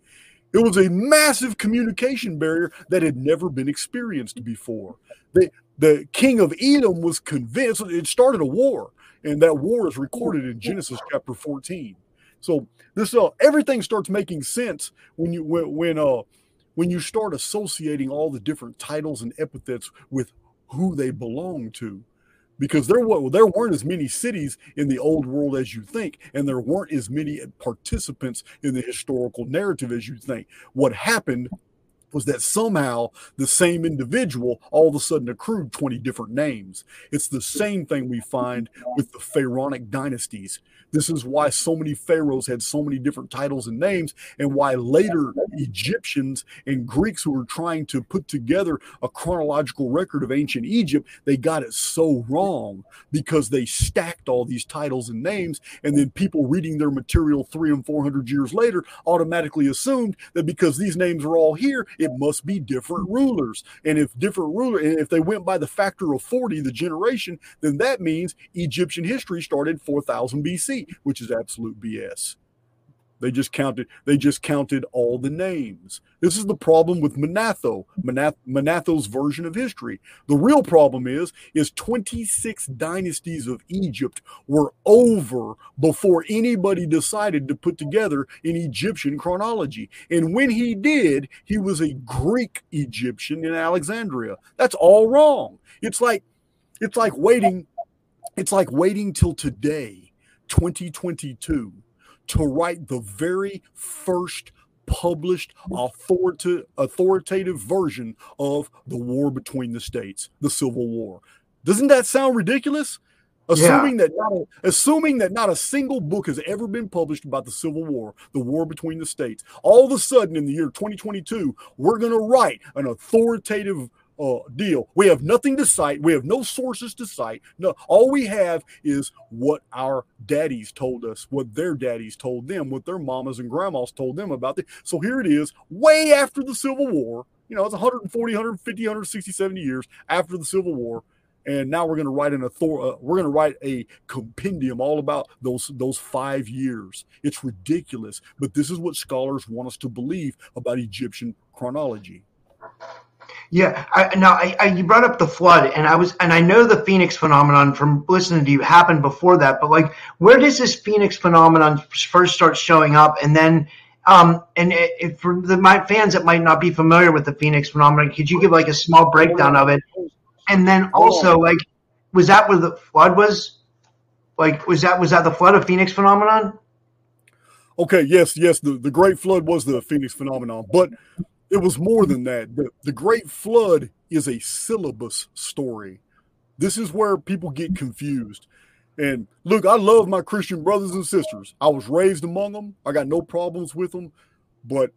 C: It was a massive communication barrier that had never been experienced before. They, the king of Edom was convinced it started a war and that war is recorded in Genesis chapter 14. So this uh, everything starts making sense when you when when uh when you start associating all the different titles and epithets with who they belong to because there were there weren't as many cities in the old world as you think and there weren't as many participants in the historical narrative as you think what happened was that somehow the same individual all of a sudden accrued 20 different names. It's the same thing we find with the pharaonic dynasties. This is why so many pharaohs had so many different titles and names, and why later Egyptians and Greeks who were trying to put together a chronological record of ancient Egypt, they got it so wrong because they stacked all these titles and names, and then people reading their material three and four hundred years later automatically assumed that because these names are all here, it must be different rulers. And if different ruler, and if they went by the factor of 40, the generation, then that means Egyptian history started 4000 BC which is absolute BS. They just counted. They just counted all the names. This is the problem with Manatho, Manath, Manetho's version of history. The real problem is, is 26 dynasties of Egypt were over before anybody decided to put together an Egyptian chronology. And when he did, he was a Greek Egyptian in Alexandria. That's all wrong. It's like, it's like waiting. It's like waiting till today 2022 to write the very first published authoritative, authoritative version of the war between the states, the Civil War. Doesn't that sound ridiculous? Assuming yeah. that not a, assuming that not a single book has ever been published about the Civil War, the war between the states. All of a sudden in the year 2022, we're going to write an authoritative uh, deal. We have nothing to cite. We have no sources to cite. No, all we have is what our daddies told us, what their daddies told them, what their mamas and grandmas told them about it. So here it is, way after the Civil War. You know, it's 140, 150, 160, 70 years after the Civil War. And now we're going to write an author. Uh, we're going to write a compendium all about those those five years. It's ridiculous, but this is what scholars want us to believe about Egyptian chronology.
B: Yeah, I, now I, I, you brought up the flood, and I was, and I know the Phoenix phenomenon from listening to you happened before that, but like, where does this Phoenix phenomenon first start showing up, and then, um, and if for the my fans that might not be familiar with the Phoenix phenomenon, could you give like a small breakdown of it, and then also like, was that where the flood was? Like, was that was that the flood of Phoenix phenomenon?
C: Okay, yes, yes, the the Great Flood was the Phoenix phenomenon, but it was more than that. The, the Great Flood is a syllabus story. This is where people get confused. And look, I love my Christian brothers and sisters. I was raised among them. I got no problems with them, but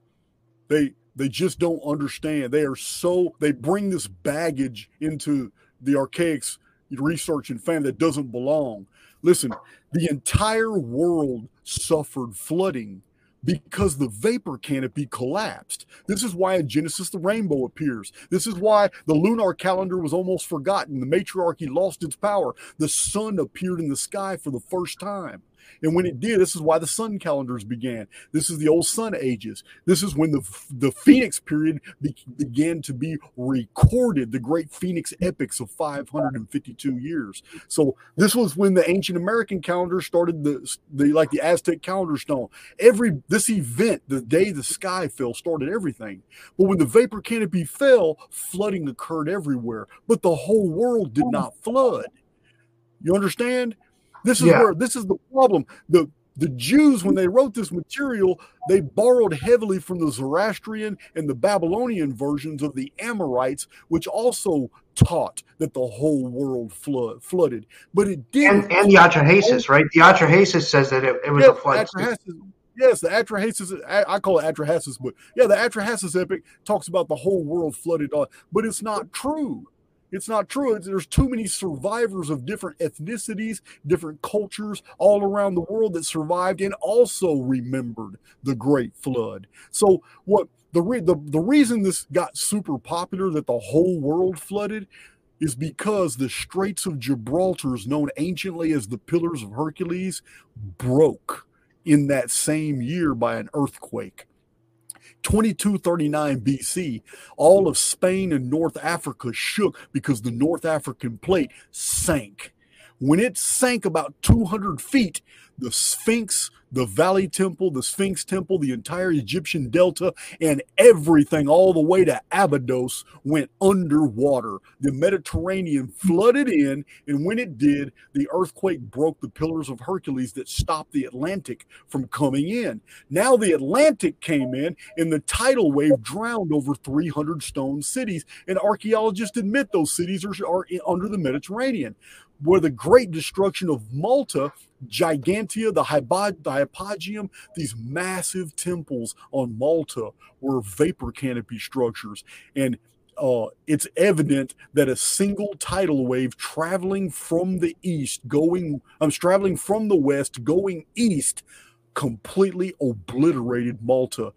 C: they they just don't understand. They are so they bring this baggage into the Archaix research and fan that doesn't belong. Listen, the entire world suffered flooding because the vapor canopy collapsed. This is why in Genesis the rainbow appears. This is why the lunar calendar was almost forgotten. The matriarchy lost its power. The sun appeared in the sky for the first time. And when it did, this is why the sun calendars began. This is the old sun ages. This is when the the Phoenix period be, began to be recorded, the great Phoenix epics of 552 years. So this was when the ancient American calendar started the the like the Aztec calendar stone. Every this event, the day the sky fell, started everything. But when the vapor canopy fell, flooding occurred everywhere. But the whole world did not flood. You understand? This is yeah. where this is the problem. The the Jews, when they wrote this material, they borrowed heavily from the Zoroastrian and the Babylonian versions of the Amorites, which also taught that the whole world flood, flooded. But it did.
B: And, and the Atrahasis, right? The Atrahasis says that it, it was a flood.
C: Yes, the Atrahasis, I call it Atrahasis, but yeah, the Atrahasis epic talks about the whole world flooded, uh, but it's not true. It's not true. There's too many survivors of different ethnicities, different cultures all around the world that survived and also remembered the Great Flood. So what the re- the, the reason this got super popular that the whole world flooded is because the Straits of Gibraltar, known anciently as the Pillars of Hercules, broke in that same year by an earthquake. 2239 BC, all of Spain and North Africa shook because the North African plate sank. When it sank about 200 feet, the Sphinx the Valley Temple, the Sphinx Temple, the entire Egyptian Delta, and everything all the way to Abydos went underwater. The Mediterranean flooded in, and when it did, the earthquake broke the pillars of Hercules that stopped the Atlantic from coming in. Now the Atlantic came in, and the tidal wave drowned over 300 stone cities, and archaeologists admit those cities are, are under the Mediterranean where the great destruction of Malta, Gigantia, the, Hypod- the Hypogeum, these massive temples on Malta were vapor canopy structures. And uh, it's evident that a single tidal wave traveling from the east, going, I'm um, traveling from the west, going east, completely obliterated Malta.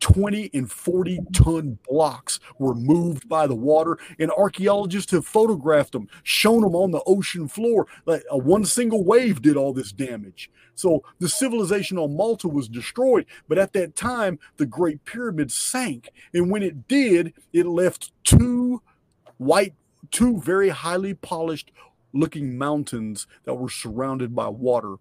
C: 20 and 40 ton blocks were moved by the water, and archaeologists have photographed them, shown them on the ocean floor. Like a one single wave did all this damage. So the civilization on Malta was destroyed, but at that time, the Great Pyramid sank. And when it did, it left two white, two very highly polished looking mountains that were surrounded by water.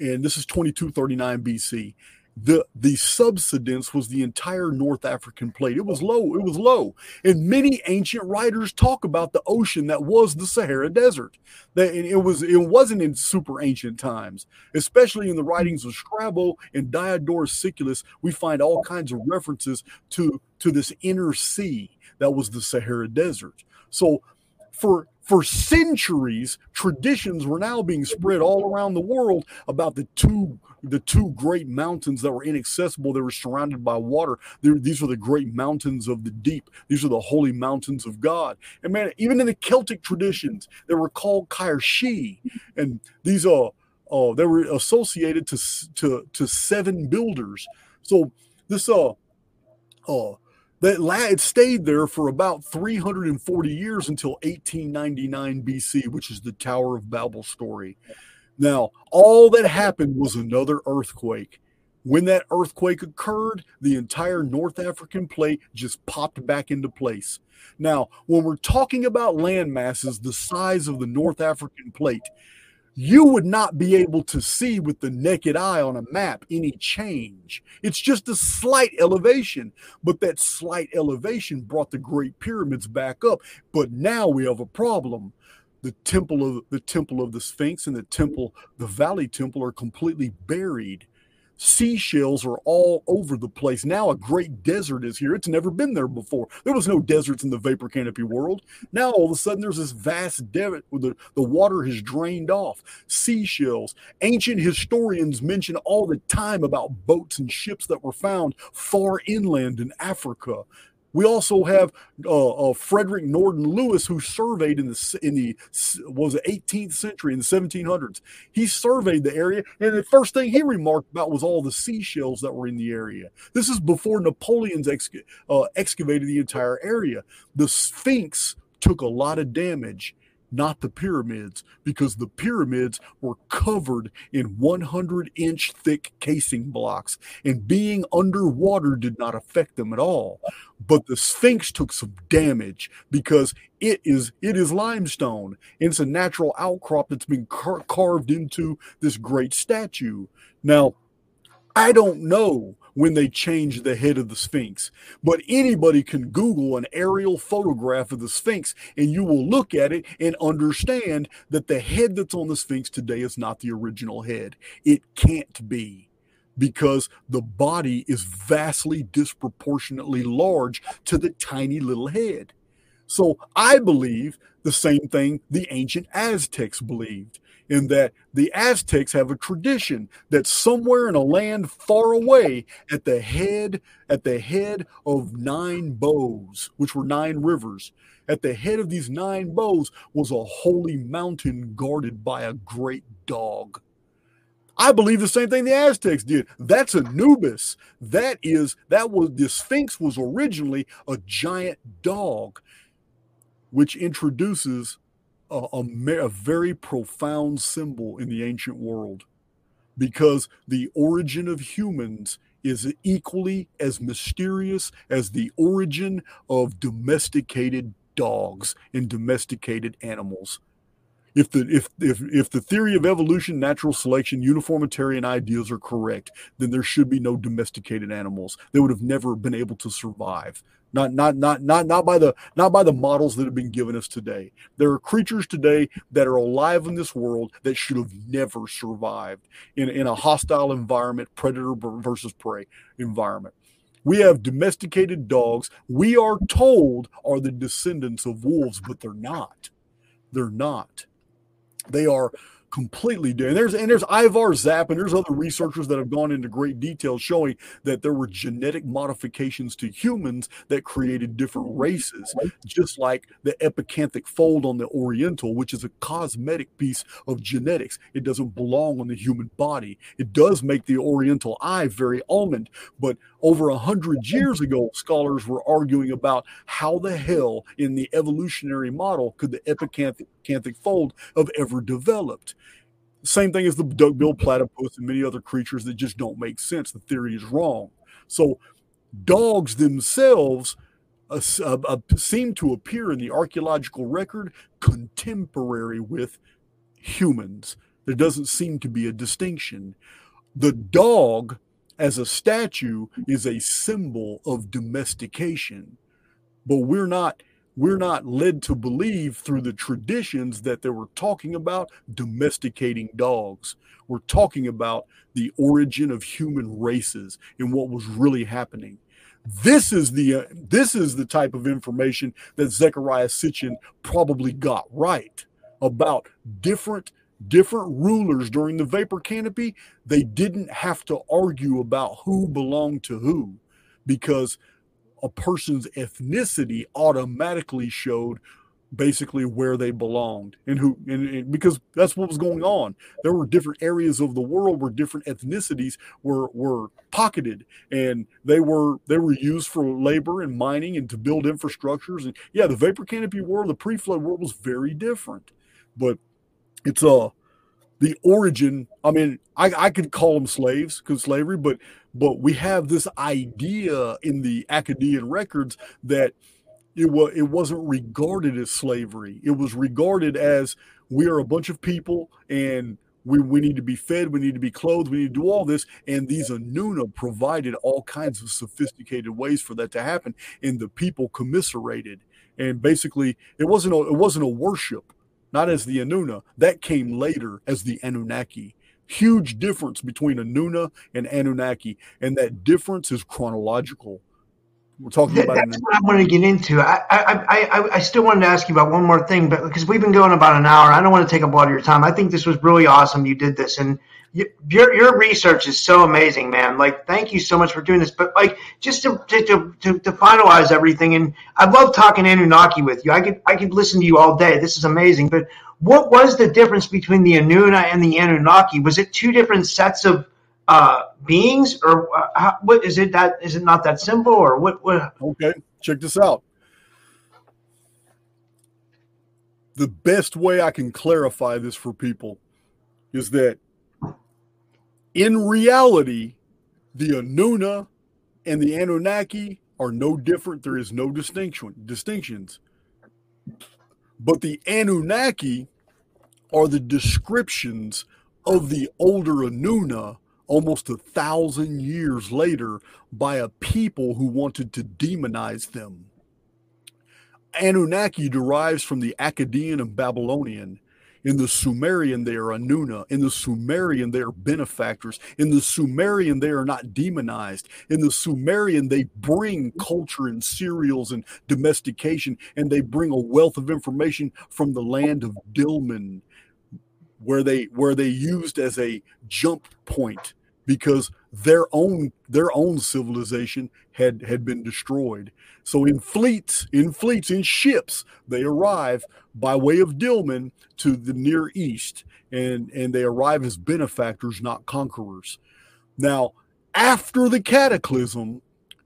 C: And this is 2239 BC the the subsidence was the entire North African plate. It was low. It was low, and many ancient writers talk about the ocean that was the Sahara Desert. That it was it wasn't in super ancient times, especially in the writings of Strabo and Diodorus Siculus. We find all kinds of references to to this inner sea that was the Sahara Desert. So for for centuries, traditions were now being spread all around the world about the two the two great mountains that were inaccessible. They were surrounded by water. They're, these were the great mountains of the deep. These are the holy mountains of God. And man, even in the Celtic traditions, they were called Cairhsí, and these are uh, they were associated to to to seven builders. So this uh uh that it stayed there for about 340 years until 1899 BC, which is the Tower of Babel story. Now, all that happened was another earthquake. When that earthquake occurred, the entire North African plate just popped back into place. Now, when we're talking about land masses the size of the North African plate, you would not be able to see with the naked eye on a map any change. It's just a slight elevation, but that slight elevation brought the Great Pyramids back up. But now we have a problem. The temple of the temple of the Sphinx and the temple, the Valley Temple, are completely buried seashells are all over the place. Now a great desert is here. It's never been there before. There was no deserts in the vapor canopy world. Now all of a sudden there's this vast desert where the, the water has drained off. Seashells. Ancient historians mention all the time about boats and ships that were found far inland in Africa. We also have uh, uh, Frederick Norton Lewis, who surveyed in the in the was the 18th century in the 1700s. He surveyed the area, and the first thing he remarked about was all the seashells that were in the area. This is before Napoleon's uh, excavated the entire area. The Sphinx took a lot of damage not the pyramids, because the pyramids were covered in 100 inch thick casing blocks, and being underwater did not affect them at all. But the Sphinx took some damage because it is it is limestone. It's a natural outcrop that's been car- carved into this great statue. Now, I don't know when they changed the head of the Sphinx. But anybody can Google an aerial photograph of the Sphinx and you will look at it and understand that the head that's on the Sphinx today is not the original head. It can't be because the body is vastly disproportionately large to the tiny little head. So I believe the same thing the ancient Aztecs believed in that the Aztecs have a tradition that somewhere in a land far away at the head at the head of nine bows, which were nine rivers, at the head of these nine bows was a holy mountain guarded by a great dog. I believe the same thing the Aztecs did. That's Anubis. That is that was the Sphinx was originally a giant dog, which introduces a, a, a very profound symbol in the ancient world because the origin of humans is equally as mysterious as the origin of domesticated dogs and domesticated animals. If the if if if the theory of evolution, natural selection, uniformitarian ideas are correct, then there should be no domesticated animals. They would have never been able to survive. Not not not not not by the not by the models that have been given us today. There are creatures today that are alive in this world that should have never survived in, in a hostile environment predator versus prey environment. We have domesticated dogs. We are told are the descendants of wolves but they're not. They're not they are completely different. There's and there's Ivar Zapp and there's other researchers that have gone into great detail showing that there were genetic modifications to humans that created different races, just like the epicanthic fold on the Oriental, which is a cosmetic piece of genetics. It doesn't belong on the human body. It does make the Oriental eye very almond, but over a hundred years ago, scholars were arguing about how the hell in the evolutionary model could the epicanthic fold have ever developed. Same thing as the duck-billed platypus and many other creatures that just don't make sense. The theory is wrong. So dogs themselves uh, uh, uh, seem to appear in the archaeological record contemporary with humans. There doesn't seem to be a distinction. The dog as a statue is a symbol of domestication, but we're not we're not led to believe through the traditions that they were talking about domesticating dogs. We're talking about the origin of human races and what was really happening. This is the uh, this is the type of information that Zecharia Sitchin probably got right about different different rulers during the vapor canopy. They didn't have to argue about who belonged to who because a person's ethnicity automatically showed basically where they belonged and who and, and, because that's what was going on. There were different areas of the world where different ethnicities were were pocketed and they were they were used for labor and mining and to build infrastructures. And yeah the vapor canopy world the pre-flood world was very different but it's uh the origin i mean i i could call them slaves because slavery but but we have this idea in the Akkadian records that it was it wasn't regarded as slavery. It was regarded as we are a bunch of people and we, we need to be fed, we need to be clothed, we need to do all this. And these Anuna provided all kinds of sophisticated ways for that to happen. And the people commiserated. And basically it wasn't a, it wasn't a worship, not as the Anuna. That came later as the Anunnaki huge difference between Anuna and Anunnaki, and that difference is chronological. We're talking about
B: That's what I want to get into. I, I, I, I, I still wanted to ask you about one more thing, but because we've been going about an hour, I don't want to take up a lot of your time. I think this was really awesome. You did this, and you, your your research is so amazing, man. Like, thank you so much for doing this. But like, just to to, to, to finalize everything, and I love talking Anunnaki with you. I could I could listen to you all day. This is amazing. But what was the difference between the Anuna and the Anunnaki? Was it two different sets of uh, beings, or uh, how, what is it? That is it not that simple, or what? what
C: okay, check this out. The best way I can clarify this for people is that in reality, the Anuna and the Anunnaki are no different. There is no distinction distinctions. But the Anunnaki are the descriptions of the older Anuna almost a thousand years later by a people who wanted to demonize them. Anunnaki derives from the Akkadian and Babylonian. In the Sumerian, they are Anuna. In the Sumerian, they are benefactors. In the Sumerian, they are not demonized. In the Sumerian, they bring culture and cereals and domestication, and they bring a wealth of information from the land of Dilmun, where they where they used as a jump point because their own their own civilization had had been destroyed. So in fleets, in fleets, in ships, they arrive by way of Dilmun to the Near East, and and they arrive as benefactors, not conquerors. Now, after the cataclysm,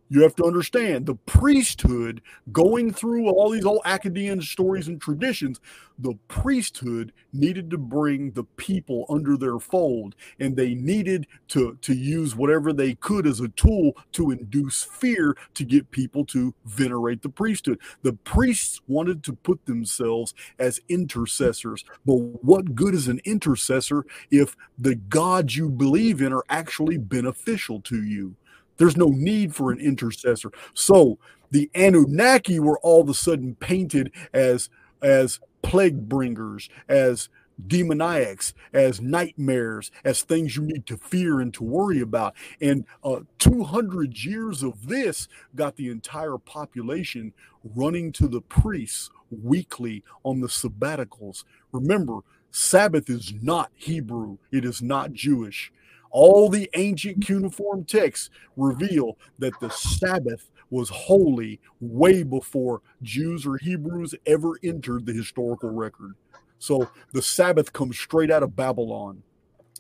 C: you have to understand the priesthood going through all these old Akkadian stories and traditions. The priesthood needed to bring the people under their fold, and they needed to, to use whatever they could as a tool to induce fear to get people to venerate the priesthood. The priests wanted to put themselves as intercessors, but what good is an intercessor if the gods you believe in are actually beneficial to you? There's no need for an intercessor. So the Anunnaki were all of a sudden painted as as plague bringers, as demoniacs, as nightmares, as things you need to fear and to worry about. And uh, 200 years of this got the entire population running to the priests weekly on the sabbaticals. Remember, Sabbath is not Hebrew, it is not Jewish. All the ancient cuneiform texts reveal that the Sabbath was holy way before Jews or Hebrews ever entered the historical record. So the Sabbath comes straight out of Babylon.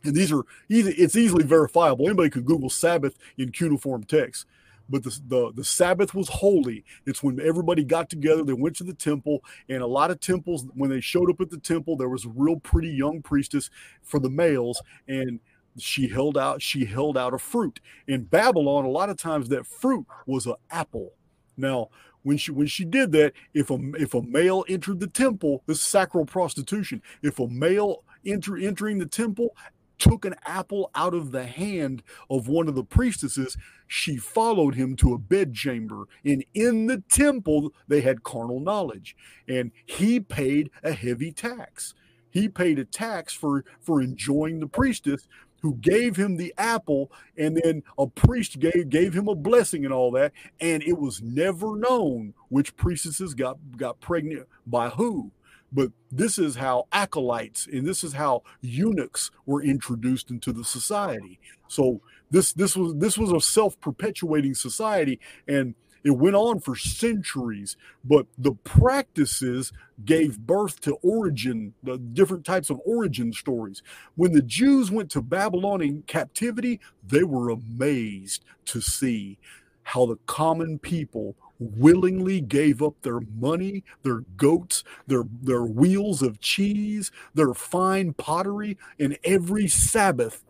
C: And these are easy, it's easily verifiable. Anybody could Google Sabbath in cuneiform text. But the, the, the Sabbath was holy. It's when everybody got together, they went to the temple, and a lot of temples, when they showed up at the temple, there was a real pretty young priestess for the males, and she held out she held out a fruit. In babylon a lot of times that fruit was an apple. Now when she when she did that if a if a male entered the temple this is sacral prostitution. If a male enter entering the temple took an apple out of the hand of one of the priestesses she followed him to a bedchamber. And in the temple they had carnal knowledge. And he paid a heavy tax. He paid a tax for for enjoying the priestess who gave him the apple and then a priest gave gave him a blessing and all that and it was never known which priestesses got got pregnant by who. But this is how acolytes and this is how eunuchs were introduced into the society. So this this was this was a self-perpetuating society and it went on for centuries, but the practices gave birth to origin, the different types of origin stories. When the Jews went to Babylon in captivity, they were amazed to see how the common people willingly gave up their money, their goats, their their wheels of cheese, their fine pottery, and every Sabbath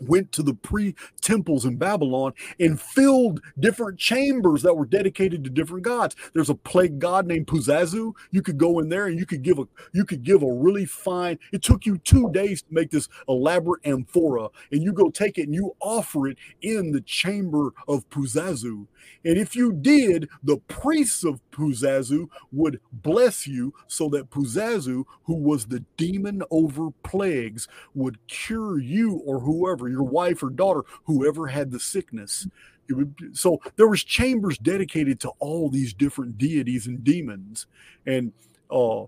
C: went to the pre temples in Babylon and filled different chambers that were dedicated to different gods. There's a plague god named Puzazu. You could go in there and you could give a you could give a really fine. It took you two days to make this elaborate amphora, and you go take it and you offer it in the chamber of Puzazu. And if you did, the priests of Puzazu would bless you so that Puzazu, who was the demon over plagues, would cure you or whoever, your wife or daughter, whoever had the sickness. Would, so there was chambers dedicated to all these different deities and demons, and uh,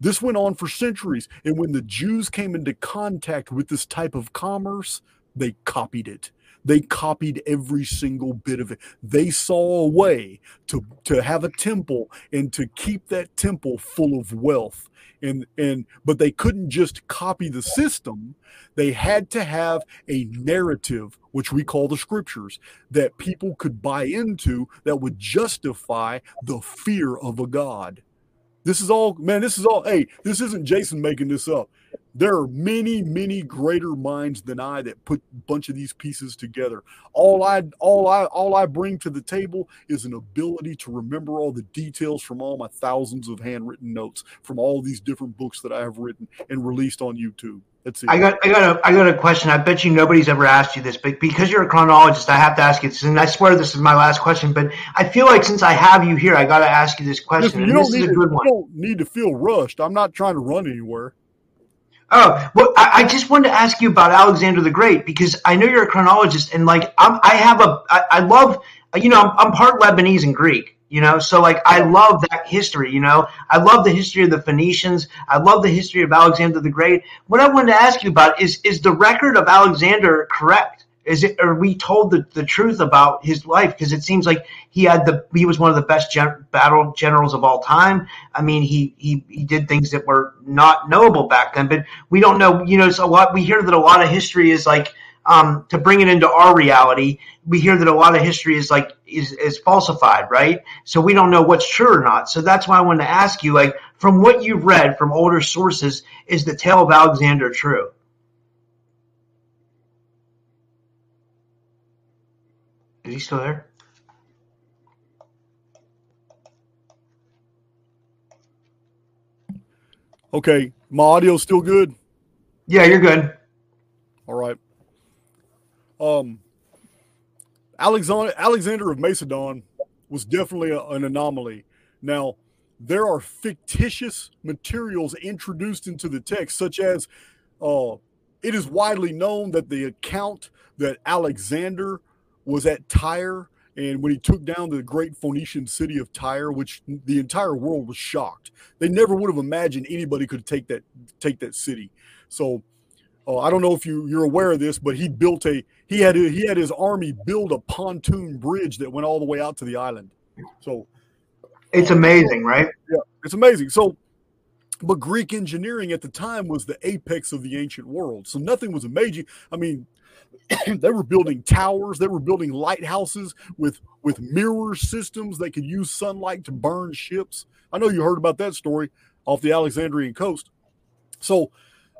C: this went on for centuries. And when the Jews came into contact with this type of commerce, they copied it. They copied every single bit of it. They saw a way to, to have a temple and to keep that temple full of wealth. And, and but they couldn't just copy the system. They had to have a narrative, which we call the scriptures, that people could buy into that would justify the fear of a God. This is all, man, this is all, hey, this isn't Jason making this up. There are many, many greater minds than I that put a bunch of these pieces together. All I all I all I bring to the table is an ability to remember all the details from all my thousands of handwritten notes from all these different books that I have written and released on YouTube. That's it.
B: I got I got a I got a question. I bet you nobody's ever asked you this, but because you're a chronologist, I have to ask you this. And I swear this is my last question, but I feel like since I have you here, I got to ask you this question.
C: Listen, you, don't need to, you don't need to feel rushed. I'm not trying to run anywhere.
B: Oh well, I, I, just wanted to ask you about Alexander the Great because I know you're a chronologist, and like I'm, I have a, I, I love, you know, I'm, I'm part Lebanese and Greek, you know, so like I love that history, you know, I love the history of the Phoenicians, I love the history of Alexander the Great. What I wanted to ask you about is is the record of Alexander correct? is it are we told the, the truth about his life? Because it seems like he had the he was one of the best gen, battle generals of all time. I mean he, he he did things that were not knowable back then but we don't know you know so a lot we hear that a lot of history is like um, to bring it into our reality we hear that a lot of history is like is, is falsified right so we don't know what's true or not so that's why i wanted to ask you like from what you've read from older sources is the tale of alexander true Is he still there?
C: Okay, my audio's still good.
B: Yeah, you're good.
C: All right. Um, Alexander Alexander of Macedon was definitely a, an anomaly. Now, there are fictitious materials introduced into the text, such as uh, it is widely known that the account that Alexander was at Tyre, and when he took down the great Phoenician city of Tyre, which the entire world was shocked. They never would have imagined anybody could take that take that city. So uh, I don't know if you you're aware of this, but he built a he had a, he had his army build a pontoon bridge that went all the way out to the island. So
B: it's amazing, right?
C: Yeah, it's amazing. So but Greek engineering at the time was the apex of the ancient world. So nothing was amazing. I mean, they were building towers they were building lighthouses with with mirror systems that could use sunlight to burn ships i know you heard about that story off the alexandrian coast so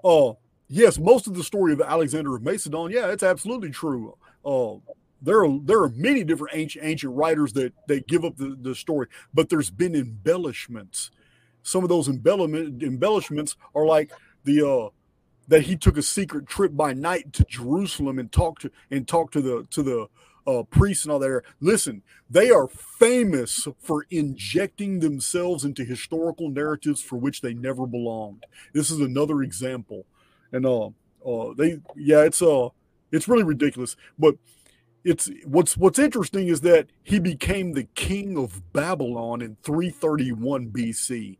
C: uh yes most of the story of alexander of macedon yeah it's absolutely true uh there are there are many different ancient ancient writers that they give up the, the story but there's been embellishments some of those embellishment, embellishments are like the uh that he took a secret trip by night to Jerusalem and talked to and talked to the to the uh, priests and all that. Listen, they are famous for injecting themselves into historical narratives for which they never belonged. This is another example, and uh, uh, they yeah, it's uh, it's really ridiculous, but. It's what's what's interesting is that he became the king of Babylon in 331 BC.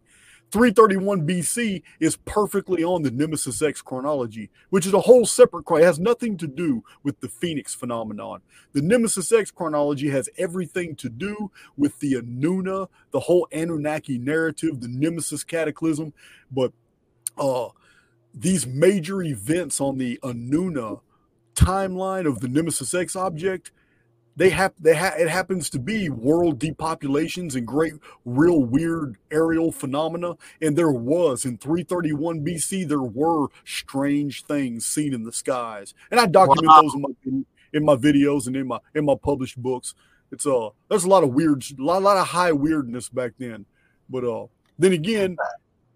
C: 331 BC is perfectly on the Nemesis X chronology, which is a whole separate It has nothing to do with the Phoenix phenomenon. The Nemesis X chronology has everything to do with the Anuna, the whole Anunnaki narrative, the Nemesis cataclysm. But uh, these major events on the Anuna timeline of the Nemesis X object they have they ha- it happens to be world depopulations and great real weird aerial phenomena. And there was in 331 BC there were strange things seen in the skies. And I document wow. those in my in my videos and in my in my published books. It's uh there's a lot of weird a lot, a lot of high weirdness back then. But uh then again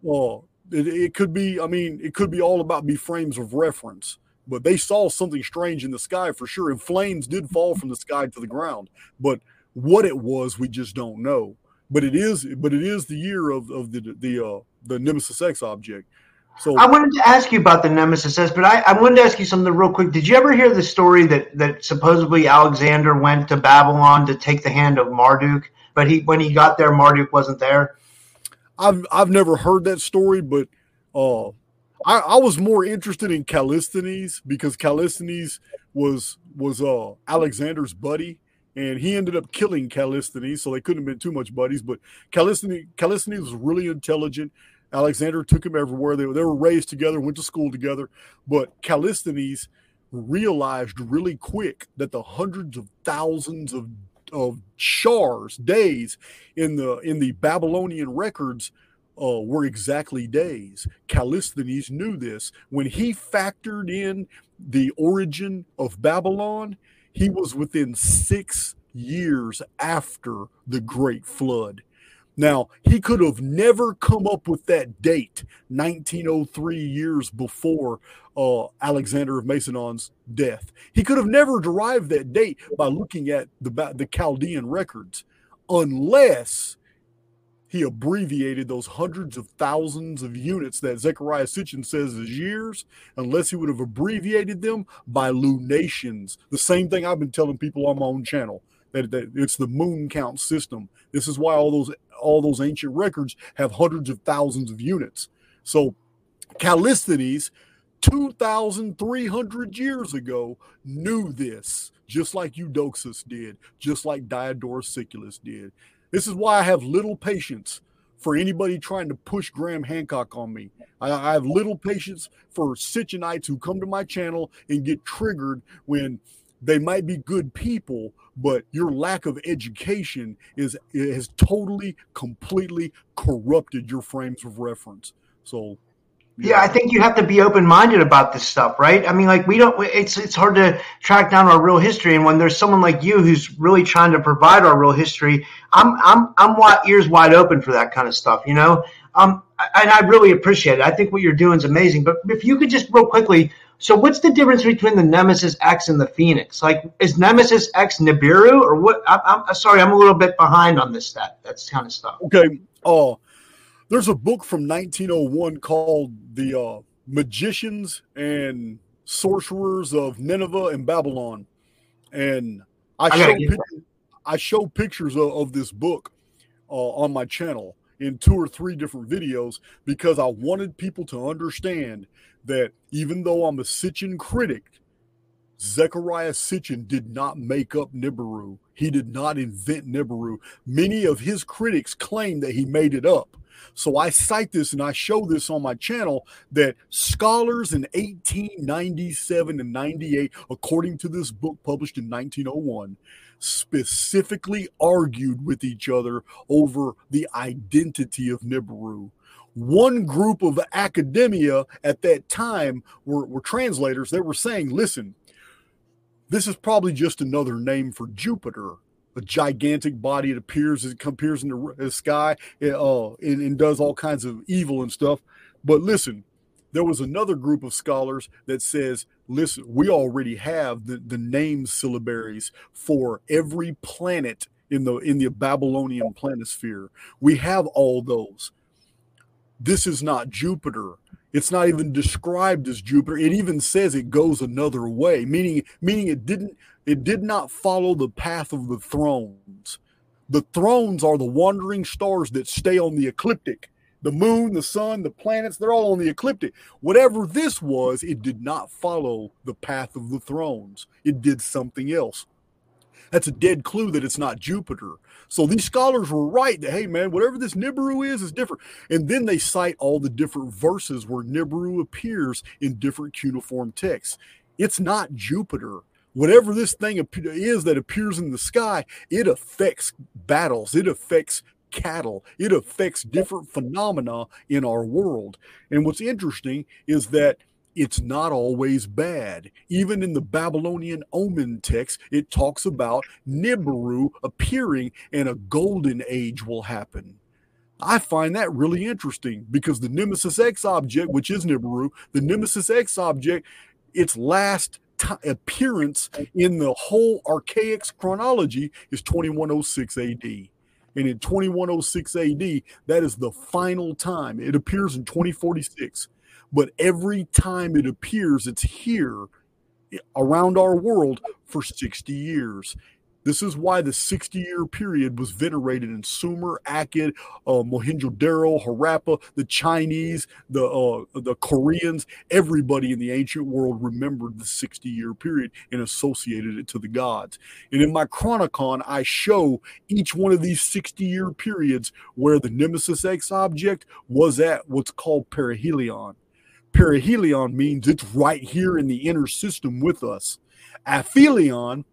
C: uh it, it could be I mean it could be all about be frames of reference but they saw something strange in the sky for sure. And flames did fall from the sky to the ground. But what it was, we just don't know. But it is, but it is the year of, of the the uh, the Nemesis X object.
B: So I wanted to ask you about the Nemesis X, but I, I wanted to ask you something real quick. Did you ever hear the story that that supposedly Alexander went to Babylon to take the hand of Marduk, but he when he got there, Marduk wasn't there?
C: I've I've never heard that story, but uh, I, I was more interested in Callisthenes because Callisthenes was was uh, Alexander's buddy, and he ended up killing Callisthenes, so they couldn't have been too much buddies. But Callisthenes, Callisthenes was really intelligent. Alexander took him everywhere. They, they were raised together, went to school together. But Callisthenes realized really quick that the hundreds of thousands of of shars days in the in the Babylonian records uh, were exactly days. Callisthenes knew this when he factored in the origin of Babylon. He was within six years after the Great Flood. Now, he could have never come up with that date, 1903 years before uh, Alexander of Macedon's death. He could have never derived that date by looking at the, the Chaldean records, unless he abbreviated those hundreds of thousands of units that Zecharia Sitchin says is years, unless he would have abbreviated them by lunations. The same thing I've been telling people on my own channel that, that it's the moon count system. This is why all those all those ancient records have hundreds of thousands of units. So Callisthenes, 2,300 years ago, knew this, just like Eudoxus did, just like Diodorus Siculus did. This is why I have little patience for anybody trying to push Graham Hancock on me. I, I have little patience for Sitchinites who come to my channel and get triggered when they might be good people, but your lack of education is has totally, completely corrupted your frames of reference. So
B: yeah, I think you have to be open minded about this stuff, right? I mean, like we don't. It's it's hard to track down our real history, and when there's someone like you who's really trying to provide our real history, I'm I'm I'm wide, ears wide open for that kind of stuff, you know. Um, and I really appreciate it. I think what you're doing is amazing. But if you could just real quickly so what's the difference between the Nemesis X and the Phoenix? Like, is Nemesis X Nibiru or what? I, am sorry, I'm a little bit behind on this. That that's kind of stuff.
C: Okay. Oh, uh, there's a book from 1901 called "The uh, Magicians and Sorcerers of Nineveh and Babylon," and I, I show pictures, I show pictures of, of this book uh, on my channel in two or three different videos because I wanted people to understand that even though I'm a Sitchin critic, Zecharia Sitchin did not make up Nibiru. He did not invent Nibiru. Many of his critics claim that he made it up. So I cite this and I show this on my channel that scholars in 1897 and 98, according to this book published in 1901, specifically argued with each other over the identity of Nibiru. One group of academia at that time were, were translators that were saying, listen, this is probably just another name for Jupiter a gigantic body. It appears it appears in the, sky uh, and, and, does all kinds of evil and stuff. But listen, there was another group of scholars that says, listen, we already have the, the name syllabaries for every planet in the in the Babylonian planisphere. We have all those. This is not Jupiter. It's not even described as Jupiter. It even says it goes another way, meaning meaning it didn't it did not follow the path of the thrones. The thrones are the wandering stars that stay on the ecliptic the moon, the sun, the planets, they're all on the ecliptic. Whatever this was, it did not follow the path of the thrones, it did something else. That's a dead clue that it's not Jupiter. So these scholars were right that, hey, man, whatever this Nibiru is, is different. And then they cite all the different verses where Nibiru appears in different cuneiform texts. It's not Jupiter whatever this thing is that appears in the sky, it affects battles, it affects cattle. It affects different phenomena in our world. And what's interesting is that it's not always bad. Even in the Babylonian omen text, it talks about Nibiru appearing and a golden age will happen. I find that really interesting because the Nemesis X object, which is Nibiru, the Nemesis X object, its last t- appearance in the whole archaic chronology is 2106 AD. And in 2106 AD, that is the final time. It appears in 2046. but every time it appears, it's here around our world for 60 years. This is why the 60 year period was venerated in Sumer, Akkad, uh, Mohenjo-Daro, Harappa, the Chinese, the uh, the Koreans. Everybody in the ancient world remembered the 60 year period and associated it to the gods. And in my Chronicon, I show each one of these 60 year periods where the Nemesis X object was at what's called perihelion. Perihelion means it's right here in the inner system with us. Aphelion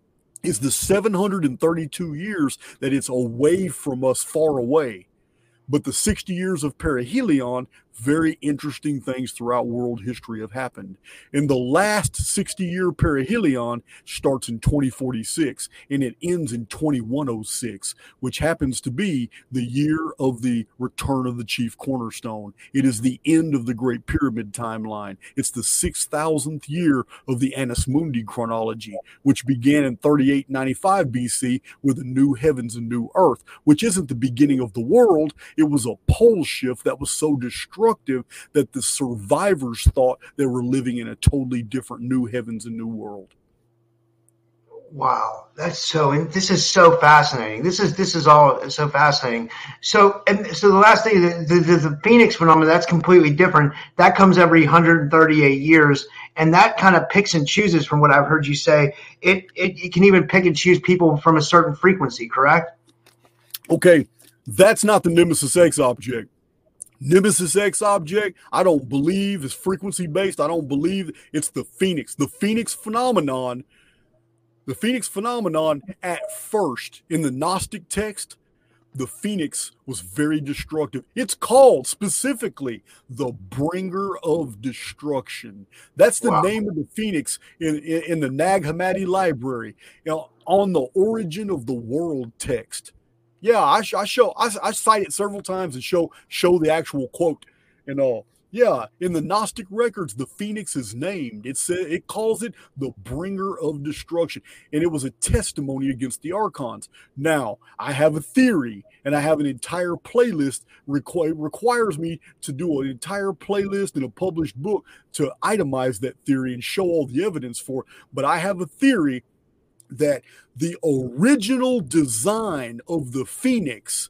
C: is the 732 years that it's away from us far away. But the 60 years of perihelion very interesting things throughout world history have happened. And the last 60 year perihelion starts in 2046 and it ends in 2106, which happens to be the year of the return of the chief cornerstone. It is the end of the Great Pyramid timeline. It's the 6,000th year of the Annus Mundi chronology, which began in 3895 BC with a new heavens and new earth, which isn't the beginning of the world. It was a pole shift that was so destructive destructive that the survivors thought they were living in a totally different new heavens and new world.
B: Wow, that's so. And this is so fascinating. This is this is all so fascinating. So and so the last thing, the, the, the Phoenix phenomenon, that's completely different. That comes every 138 years, and that kind of picks and chooses. From what I've heard you say, it, it it can even pick and choose people from a certain frequency. Correct?
C: Okay, that's not the Nemesis X object. Nemesis X object, I don't believe is frequency based. I don't believe it's the Phoenix. The Phoenix phenomenon, the Phoenix phenomenon at first in the Gnostic text, the Phoenix was very destructive. It's called specifically the bringer of destruction. That's the wow. name of the Phoenix in, in, in the Nag Hammadi library. You know, on the origin of the world text. Yeah, I, I show I, I cite it several times and show show the actual quote and all. Yeah, in the Gnostic records, the phoenix is named. It says it calls it the bringer of destruction, and it was a testimony against the archons. Now, I have a theory, and I have an entire playlist. Requ- requires me to do an entire playlist and a published book to itemize that theory and show all the evidence for. It. But I have a theory that the original design of the Phoenix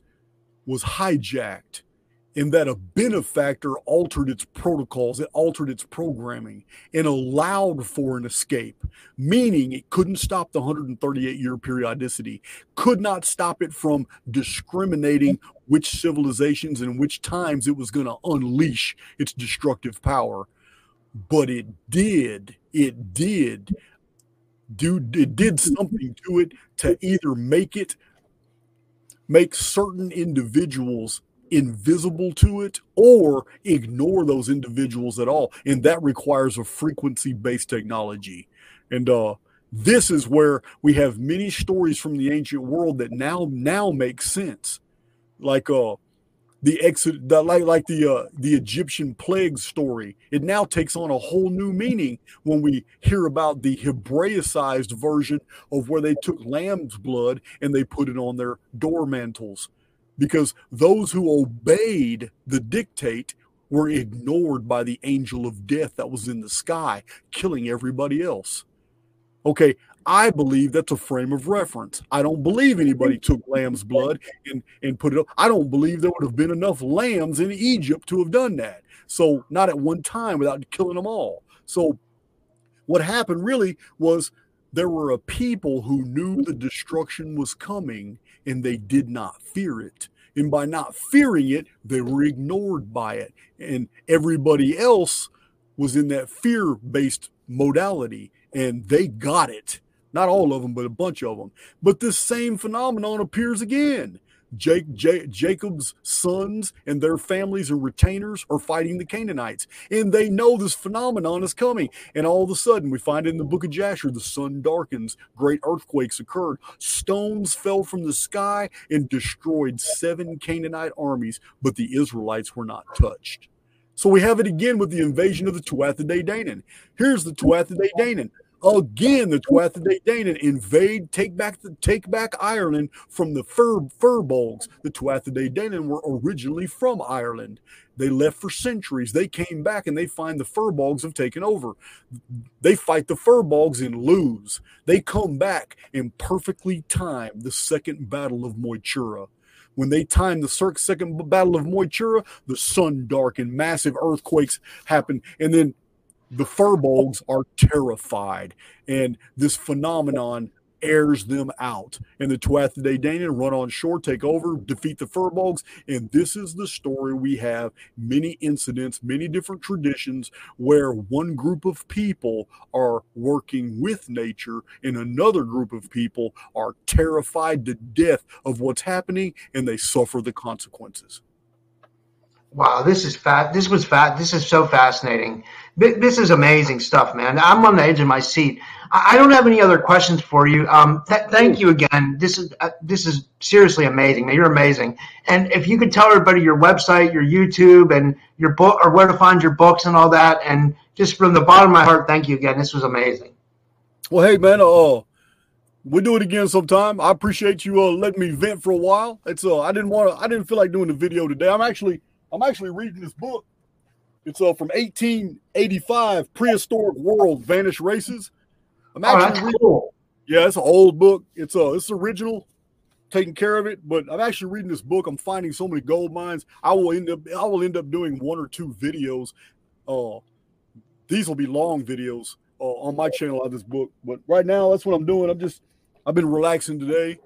C: was hijacked and that a benefactor altered its protocols, it altered its programming and allowed for an escape, meaning it couldn't stop the 138 year periodicity, could not stop it from discriminating which civilizations and which times it was going to unleash its destructive power. But it did, it did do it did something to it to either make it make certain individuals invisible to it or ignore those individuals at all. And that requires a frequency based technology. And uh this is where we have many stories from the ancient world that now now make sense. Like uh the exit the, like like the uh, the Egyptian plague story. It now takes on a whole new meaning when we hear about the Hebraicized version of where they took lamb's blood and they put it on their door mantles, because those who obeyed the dictate were ignored by the angel of death that was in the sky, killing everybody else. Okay, I believe that's a frame of reference. I don't believe anybody took lamb's blood and, and put it up. I don't believe there would have been enough lambs in Egypt to have done that. So, not at one time without killing them all. So, what happened really was there were a people who knew the destruction was coming and they did not fear it. And by not fearing it, they were ignored by it. And everybody else was in that fear based modality and they got it not all of them, but a bunch of them. But this same phenomenon appears again. Jake, J- Jacob's sons and their families and retainers are fighting the Canaanites, and they know this phenomenon is coming. And all of a sudden, we find in the book of Jasher, the sun darkens, great earthquakes occurred, stones fell from the sky and destroyed seven Canaanite armies, but the Israelites were not touched. So we have it again with the invasion of the Tuatha De Danann. Here's the Tuatha De Danann Again, the Tuatha De Danann invade, take back the take back Ireland from the fur Firbolgs. The Tuatha De Danann were originally from Ireland. They left for centuries. They came back and they find the Firbolgs have taken over. They fight the Firbolgs and lose. They come back and perfectly time the second battle of Moytura. When they time the second battle of Moytura, the sun darkened, massive earthquakes happened, and then the Firbolgs are terrified. And this phenomenon airs them out. And the Tuatha De Danann run on shore, take over, defeat the Firbolgs. And this is the story we have many incidents, many different traditions where one group of people are working with nature and another group of people are terrified to death of what's happening and they suffer the consequences.
B: Wow, this is fat. This was fat. This is so fascinating. This is amazing stuff, man. I'm on the edge of my seat. I don't have any other questions for you. Um, th- thank you again. This is uh, this is seriously amazing, man. You're amazing. And if you could tell everybody your website, your YouTube, and your book, or where to find your books and all that, and just from the bottom of my heart, thank you again. This was amazing.
C: Well, hey, man. Uh, we'll do it again sometime. I appreciate you uh, letting me vent for a while. It's uh, I didn't want to. I didn't feel like doing the video today. I'm actually I'm actually reading this book. It's uh, from 1885, Prehistoric World, Vanished Races.
B: I'm actually oh, reading, cool.
C: Yeah, it's an old book. It's uh, it's original, taking care of it. But I'm actually reading this book. I'm finding so many gold mines. I will end up I will end up doing one or two videos. Uh, these will be long videos uh, on my channel of this book. But right now, that's what I'm doing. I'm just I've been relaxing today,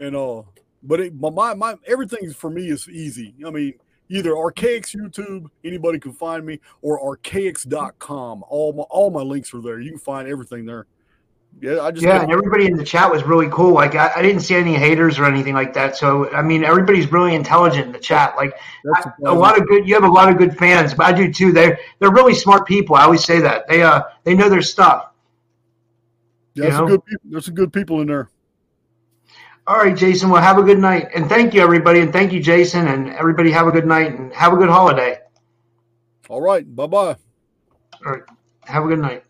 C: and uh, but it, my my, my everything for me is easy. I mean either Archaix YouTube, anybody can find me, or archaix.com. All my all my links are there. You can find everything there.
B: Yeah, I just yeah, and everybody in the chat was really cool. Like I, I, didn't see any haters or anything like that. So I mean, everybody's really intelligent in the chat. Like I, a lot of good. You have a lot of good fans, but I do too. They're they're really smart people. I always say that they uh they know their stuff.
C: Yeah, there's some good people. There's some good people in there.
B: All right, Jason. Well, have a good night. And thank you, everybody. And thank you, Jason. And everybody, have a good night and have a good holiday.
C: All right. Bye bye.
B: All right. Have a good night.